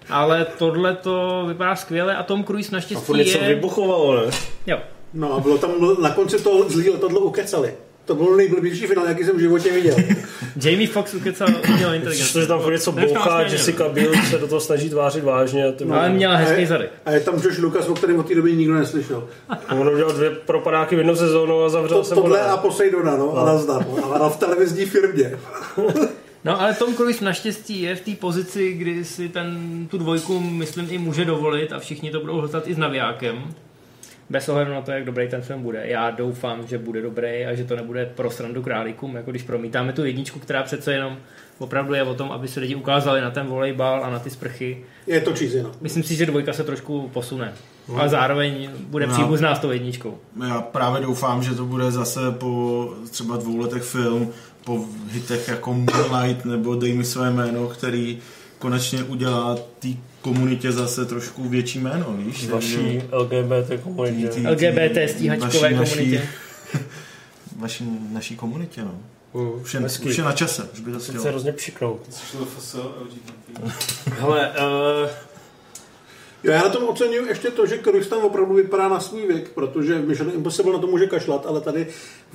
Ale tohle to vypadá skvěle a Tom Cruise A naštěstí něco je... vybuchovalo, ne? Jo. No a bylo tam na konci toho zlý letadlo ukecali. To byl nejblbější finál, jaký jsem v životě viděl. [laughs] Jamie Foxx ukecal umělou inteligenci. Přišlo, že tam furt jsme bouchá, Jessica Biel se do toho snaží tvářit vážně. A ty No, ale měla A hezký zadek. A je tam Josh Lucas, o kterém od té doby nikdo neslyšel. On udělal dvě propadáky v jednu sezónu a zavřel To, se tohle a Poseidona, no, a nazdar. no, Ale v televizní firmě. [laughs] No ale Tom Cruise naštěstí je v té pozici, kdy si ten, tu dvojku, myslím, i může dovolit a všichni to budou hltat i s navijákem. Bez ohledu na to, jak dobrý ten film bude. Já doufám, že bude dobrý a že to nebude pro srandu králíkům, jako když promítáme tu jedničku, která přece jenom opravdu je o tom, aby se lidi ukázali na ten volejbal a na ty sprchy. Je to no. Myslím si, že dvojka se trošku posune. Ale zároveň bude No. příbuzná s tou jedničkou. Já právě doufám, že to bude zase po třeba dvou letech film, po hitech jako Moonlight nebo Dej mi své jméno, který konečně udělá té komunitě zase trošku větší jméno, víš? Vaší LGBT komunitě. Tý- tý- LGBT stíhačkové naší- komunitě. [laughs] Vaší, naší komunitě, no. Už je, už je na čase, už by to Chci se hrozně přiknout. [laughs] Hele, uh, Jo, já na tom oceňuji ještě to, že Cruise tam opravdu vypadá na svůj věk, protože v Mission Impossible na to může kašlat, ale tady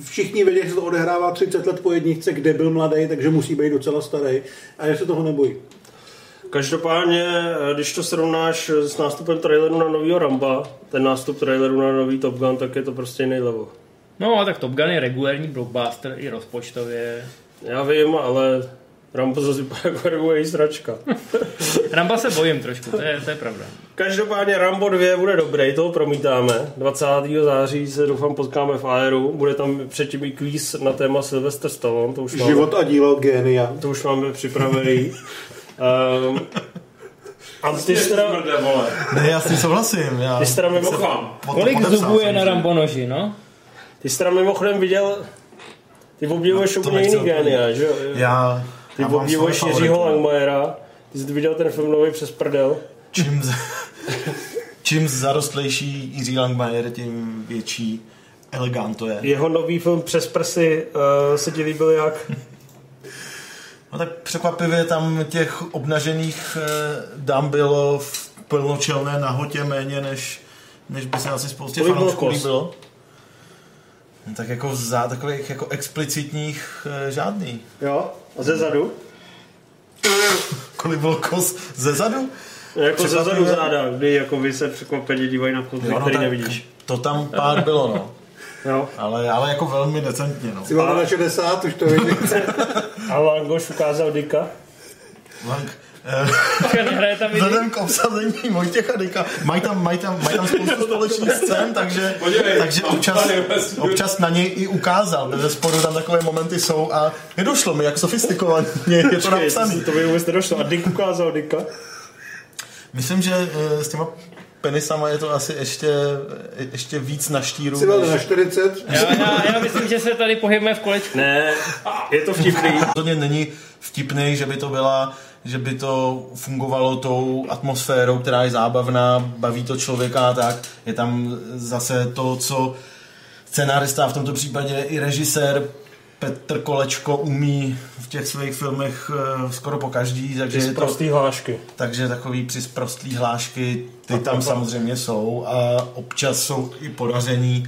všichni vědí, že se to odehrává 30 let po jedničce, kde byl mladý, takže musí být docela starý a já se toho nebojí. Každopádně, eh, když to srovnáš s nástupem traileru na novýho Ramba, ten nástup traileru na nový Top Gun, tak je to prostě jiný level. No a tak Top Gun je regulární blockbuster i rozpočtově. Já vím, ale Rambo zase vypadá jako regulární sračka. [laughs] Ramba se bojím trošku, to je, to je pravda. Každopádně Rambo 2 bude dobrý, toho promítáme. 20. září se doufám potkáme v Aeru. Bude tam předtím i kvíz na téma Sylvester Stallone. To už máme, Život a dílo génia. to už máme připravený. [laughs] um, a ty jsi teda, Smrde, vole. Ne, já s tím souhlasím. Já ty jsi teda, mimo, Doufám. pod- Kolik zubů je na se. Rambo noži, no? ty jsi teda mimochodem viděl ty obdivuješ No, úplně jiný génia, že jo? Já, Ty obdivuješ Jiřího. Langmajera, ty jsi viděl ten film nový přes prdel. Čím, z, [laughs] čím zarostlejší Jiří Langmajer, tím větší elegant to je. Jeho nový film přes prsy uh, se ti líbil jak? [laughs] No tak překvapivě tam těch obnažených eh, dám bylo v plnočelné nahotě méně, než, než by se asi spoustě Kolik bylo fanoušků líbilo. No, tak jako za takových jako explicitních eh, žádný. Jo? A ze zadu? Kolik byl kos ze zadu? Jako ze zadu záda, kdy jako vy se překvapeně dívají na kos, no který nevidíš. To tam pár bylo, no. Jo. Ale, ale jako velmi decentně, no. Ty máme na 60, už to vidím. [laughs] A Langoš ukázal Dika. Lang, [laughs] Vzhledem k obsazení Vojtěcha Dyka, mají tam, mají tam, mají tam spoustu [laughs] společných scén, takže, Podívej, takže občas, vlastně- občas na něj i ukázal. Ve sporu tam takové momenty jsou a nedošlo mi, jak sofistikovaně je to Počkej, napsaný. To by vůbec nedošlo. A Dick ukázal Dika. Myslím, že eh, s těma penisama je to asi ještě, ještě víc na štíru. Jsi byl na 40. Já, já, já myslím, že se tady pohybujeme v kolečku. Ne, je to vtipný. Rozhodně není vtipný, že by to byla že by to fungovalo tou atmosférou, která je zábavná, baví to člověka a tak. Je tam zase to, co scenárista, v tomto případě i režisér Petr Kolečko umí v těch svých filmech eh, skoro po každý, takže je to, hlášky. takže takový přisprostlý hlášky, ty tam samozřejmě jsou a občas jsou i podaření,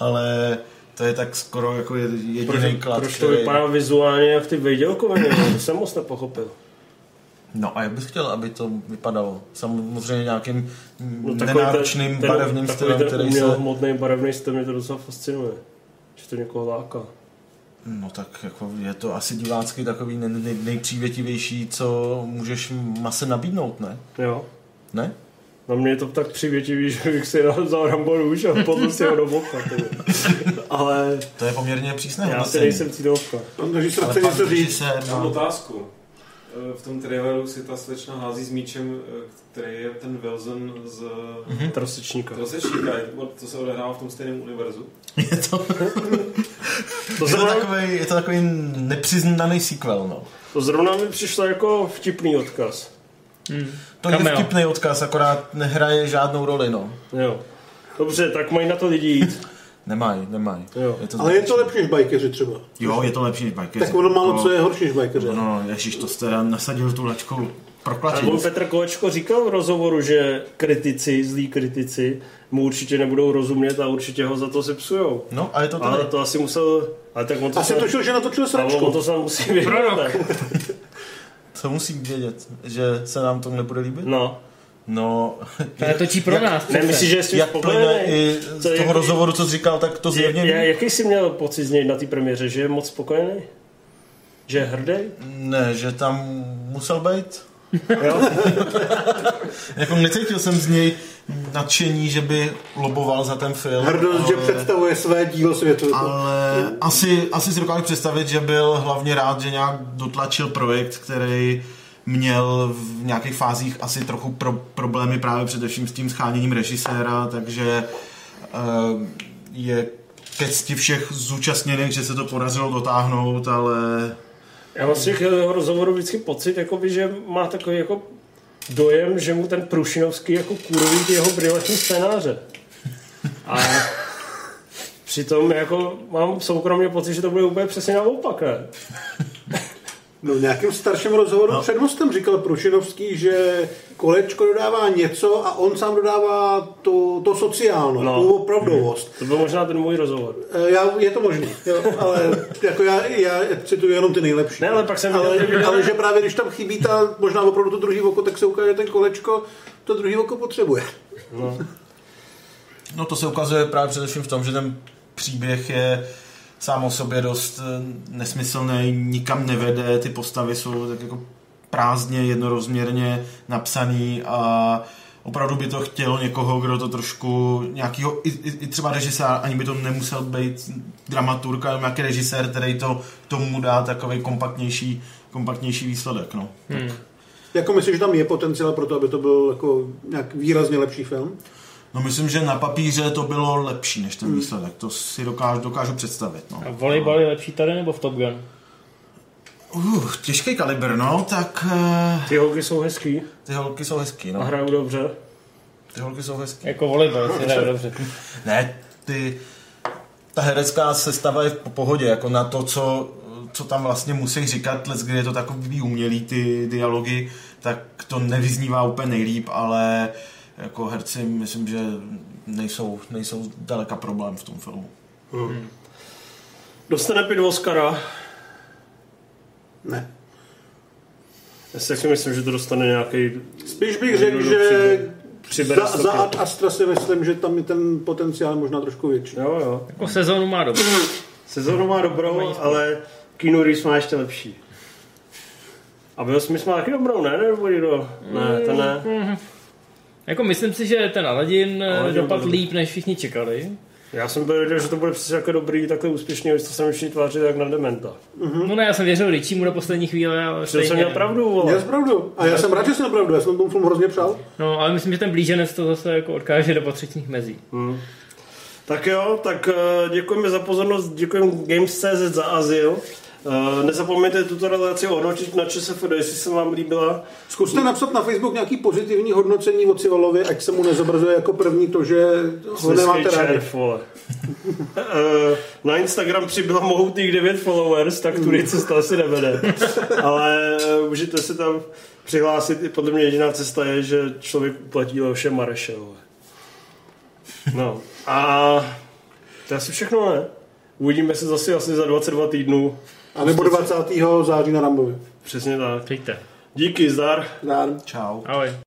ale to je tak skoro jako jediný Proč, klad, proč to vypadá vizuálně jak ty vejdělkoviny? To jsem moc nepochopil. No a jak bys chtěl, aby to vypadalo? Samozřejmě nějakým No, takový nenáročným ten, barevným takový stylem, ten který se... hmotný barevný styl mě to docela fascinuje. Že to někoho láká. No tak jako je to asi divácky takový nej, nej, nejpřívětivější, co můžeš mase nabídnout, ne? Jo. Ne? Na mě je to tak přivětivý, že bych si vzal Rambo nůž a podl si ho do boka. Ale To je poměrně přísné já si nejsem cílovka. Pan režisér Ale chce něco říct. Mám má- otázku. Eh, V tom traileru si ta slečna hází s míčem, eh, který je ten Wilson z Mhm. Trosečníka. Trosečníka. To se odehrává v tom stejném univerzu. [laughs] Je to, To je, to zrovna, takový, je to takový nepřiznaný sequel, no. to zrovna mi přišlo jako vtipný odkaz. To je Cameo. vtipný odkaz, akorát nehraje žádnou roli, no. Jo. Dobře, tak mají na to lidi jít. [laughs] Nemají, nemají. Jo. Je to Ale je to lepší než bajkeři třeba. Jo, je to lepší než bajkeři. Tak ono málo To- co je horší než bajkeři. No, ježiš, to jste teda nasadil tu lačku Ale proklačit. on Petr Kolečko říkal v rozhovoru, že kritici, zlí kritici, mu určitě nebudou rozumět a určitě ho za to sepsujou. No, a je to Ale tady. to asi musel... Ale tak on to Asi sám- tušil, že natočil ale on sračku. to sám musí vědět. ne? Co [laughs] musí vědět? Že se nám to nebude líbit? No. No, To netočí pro nás. Ne, myslíš, že jsi jak plyne i Co, z toho jaký- rozhovoru, co jsi říkal, tak to zjevně Je, je, ví. jaký jsi měl pocit z něj na té premiéře? Že je moc spokojený? Že je hrdý? Ne, že tam musel být. Jo? [laughs] Jako necítil jsem z něj nadšení, že by loboval za ten film. Hrdost, že ale- představuje své dílo světu. Ale asi, asi si dokážu představit, že byl hlavně rád, že nějak dotlačil projekt, který měl v nějakých fázích asi trochu pro, problémy právě především s tím scháněním režiséra, takže uh, je ke cti všech zúčastněných, že se to podařilo dotáhnout, ale Já mám z těch eh, rozhovorů vždycky pocit, jakoby, že má takový jako dojem, že mu ten Prušinovský jako kurví jeho brilantní scénáře. A přitom jako mám soukromně pocit, že to bude úplně přesně naopak? No v nějakém starším rozhovoru no. před mostem říkal Prušinovský, že kolečko dodává něco a on sám dodává to, to sociálno, No. tu opravdovost. To byl možná ten můj rozhovor. E, Já, je to možný, jo, ale jako já, já cituji jenom ty nejlepší. Ne, ale pak jsem viděl ale, videa. ale že právě když tam chybí ta, možná opravdu to druhý oko, tak se ukáže, že ten kolečko to druhý oko potřebuje. No. No to se ukazuje právě především v tom, že ten příběh je sám o sobě dost eh, nesmyslný, nikam nevede, ty postavy jsou tak jako prázdně, jednorozměrně napsaný a opravdu by to chtělo někoho, kdo to trošku nějakýho, i, i, i třeba režisér, ani by to nemusel být dramaturg, ale nějaký režisér, který to tomu dá takový kompaktnější, kompaktnější výsledek. No. Hmm. Jako myslíš, že tam je potenciál pro to, aby to byl jako nějak výrazně lepší film? No myslím, že na papíře to bylo lepší než ten výsledek, to si dokážu, dokážu představit. No. A volejbal je lepší tady nebo v Top Gun? Uh, těžký kalibr, no, tak uh, Ty holky jsou hezký ty holky jsou hezký, a no. hrajou dobře. Ty holky jsou hezký. Jako volejbal, si [laughs] hraje dobře. Ne, ty, ta herecká sestava je v pohodě, jako na to, co, co tam vlastně musí říkat, let, kde je to takový umělý ty dialogy, tak to nevyznívá úplně nejlíp, ale jako herci myslím, že nejsou, nejsou daleka problém v tom filmu. Hmm. Dostane pět Oscara? Ne. Já si taky myslím, že to dostane nějaký... Spíš bych řekl, že za, za Ad Astra si myslím, že tam je ten potenciál možná trošku větší. Jo, jo. Jako sezónu má dobrou. [clears throat] Sezónu má dobrou, ale Keanu Reeves má ještě lepší. A Will Smith má taky dobrou, ne? Nebo někdo? Ne, to ne. Mhm. Jako myslím si, že ten Aladdin, Aladdin Aladdin dopad byl- líp, než všichni čekali. Já jsem byl věděl, že to bude přesně jako dobrý, takhle úspěšný, že to se mi všichni tvářit jak na dementa. No ne, já jsem věřil Richiemu do poslední chvíle, ale Že jsem měl pravdu, vole. Měl jsi pravdu. A já jsem rád, že jsem měl pravdu. Já jsem tomu filmu hrozně přál. No, ale myslím, že ten blíženec to zase jako odkáže do patřičných mezí. Hmm. Tak jo, tak eh, děkujeme za pozornost, děkujeme Games.cz za azyl. Eh, Nezapomeňte tuto relaci ohodnotit na ČSFD, jestli se vám líbila. Zkuste napsat na Facebook nějaký pozitivní hodnocení o Civolovi, ať se mu nezobrazuje jako první to, že ho nemáte rádi. Eh, Na Instagram přibylo mohutných 9 followers, tak tudy cesta asi nevede. Ale můžete se tam přihlásit. I Podle mě jediná cesta je, že člověk uplatí Leoše Mareše. No a to je asi všechno, ne? Uvidíme se zase asi za 22 týdnů. A nebo 20. září na Rambovi. Přesně tak. Přijďte. Díky, zdar. Zdar. Čau. Ahoj.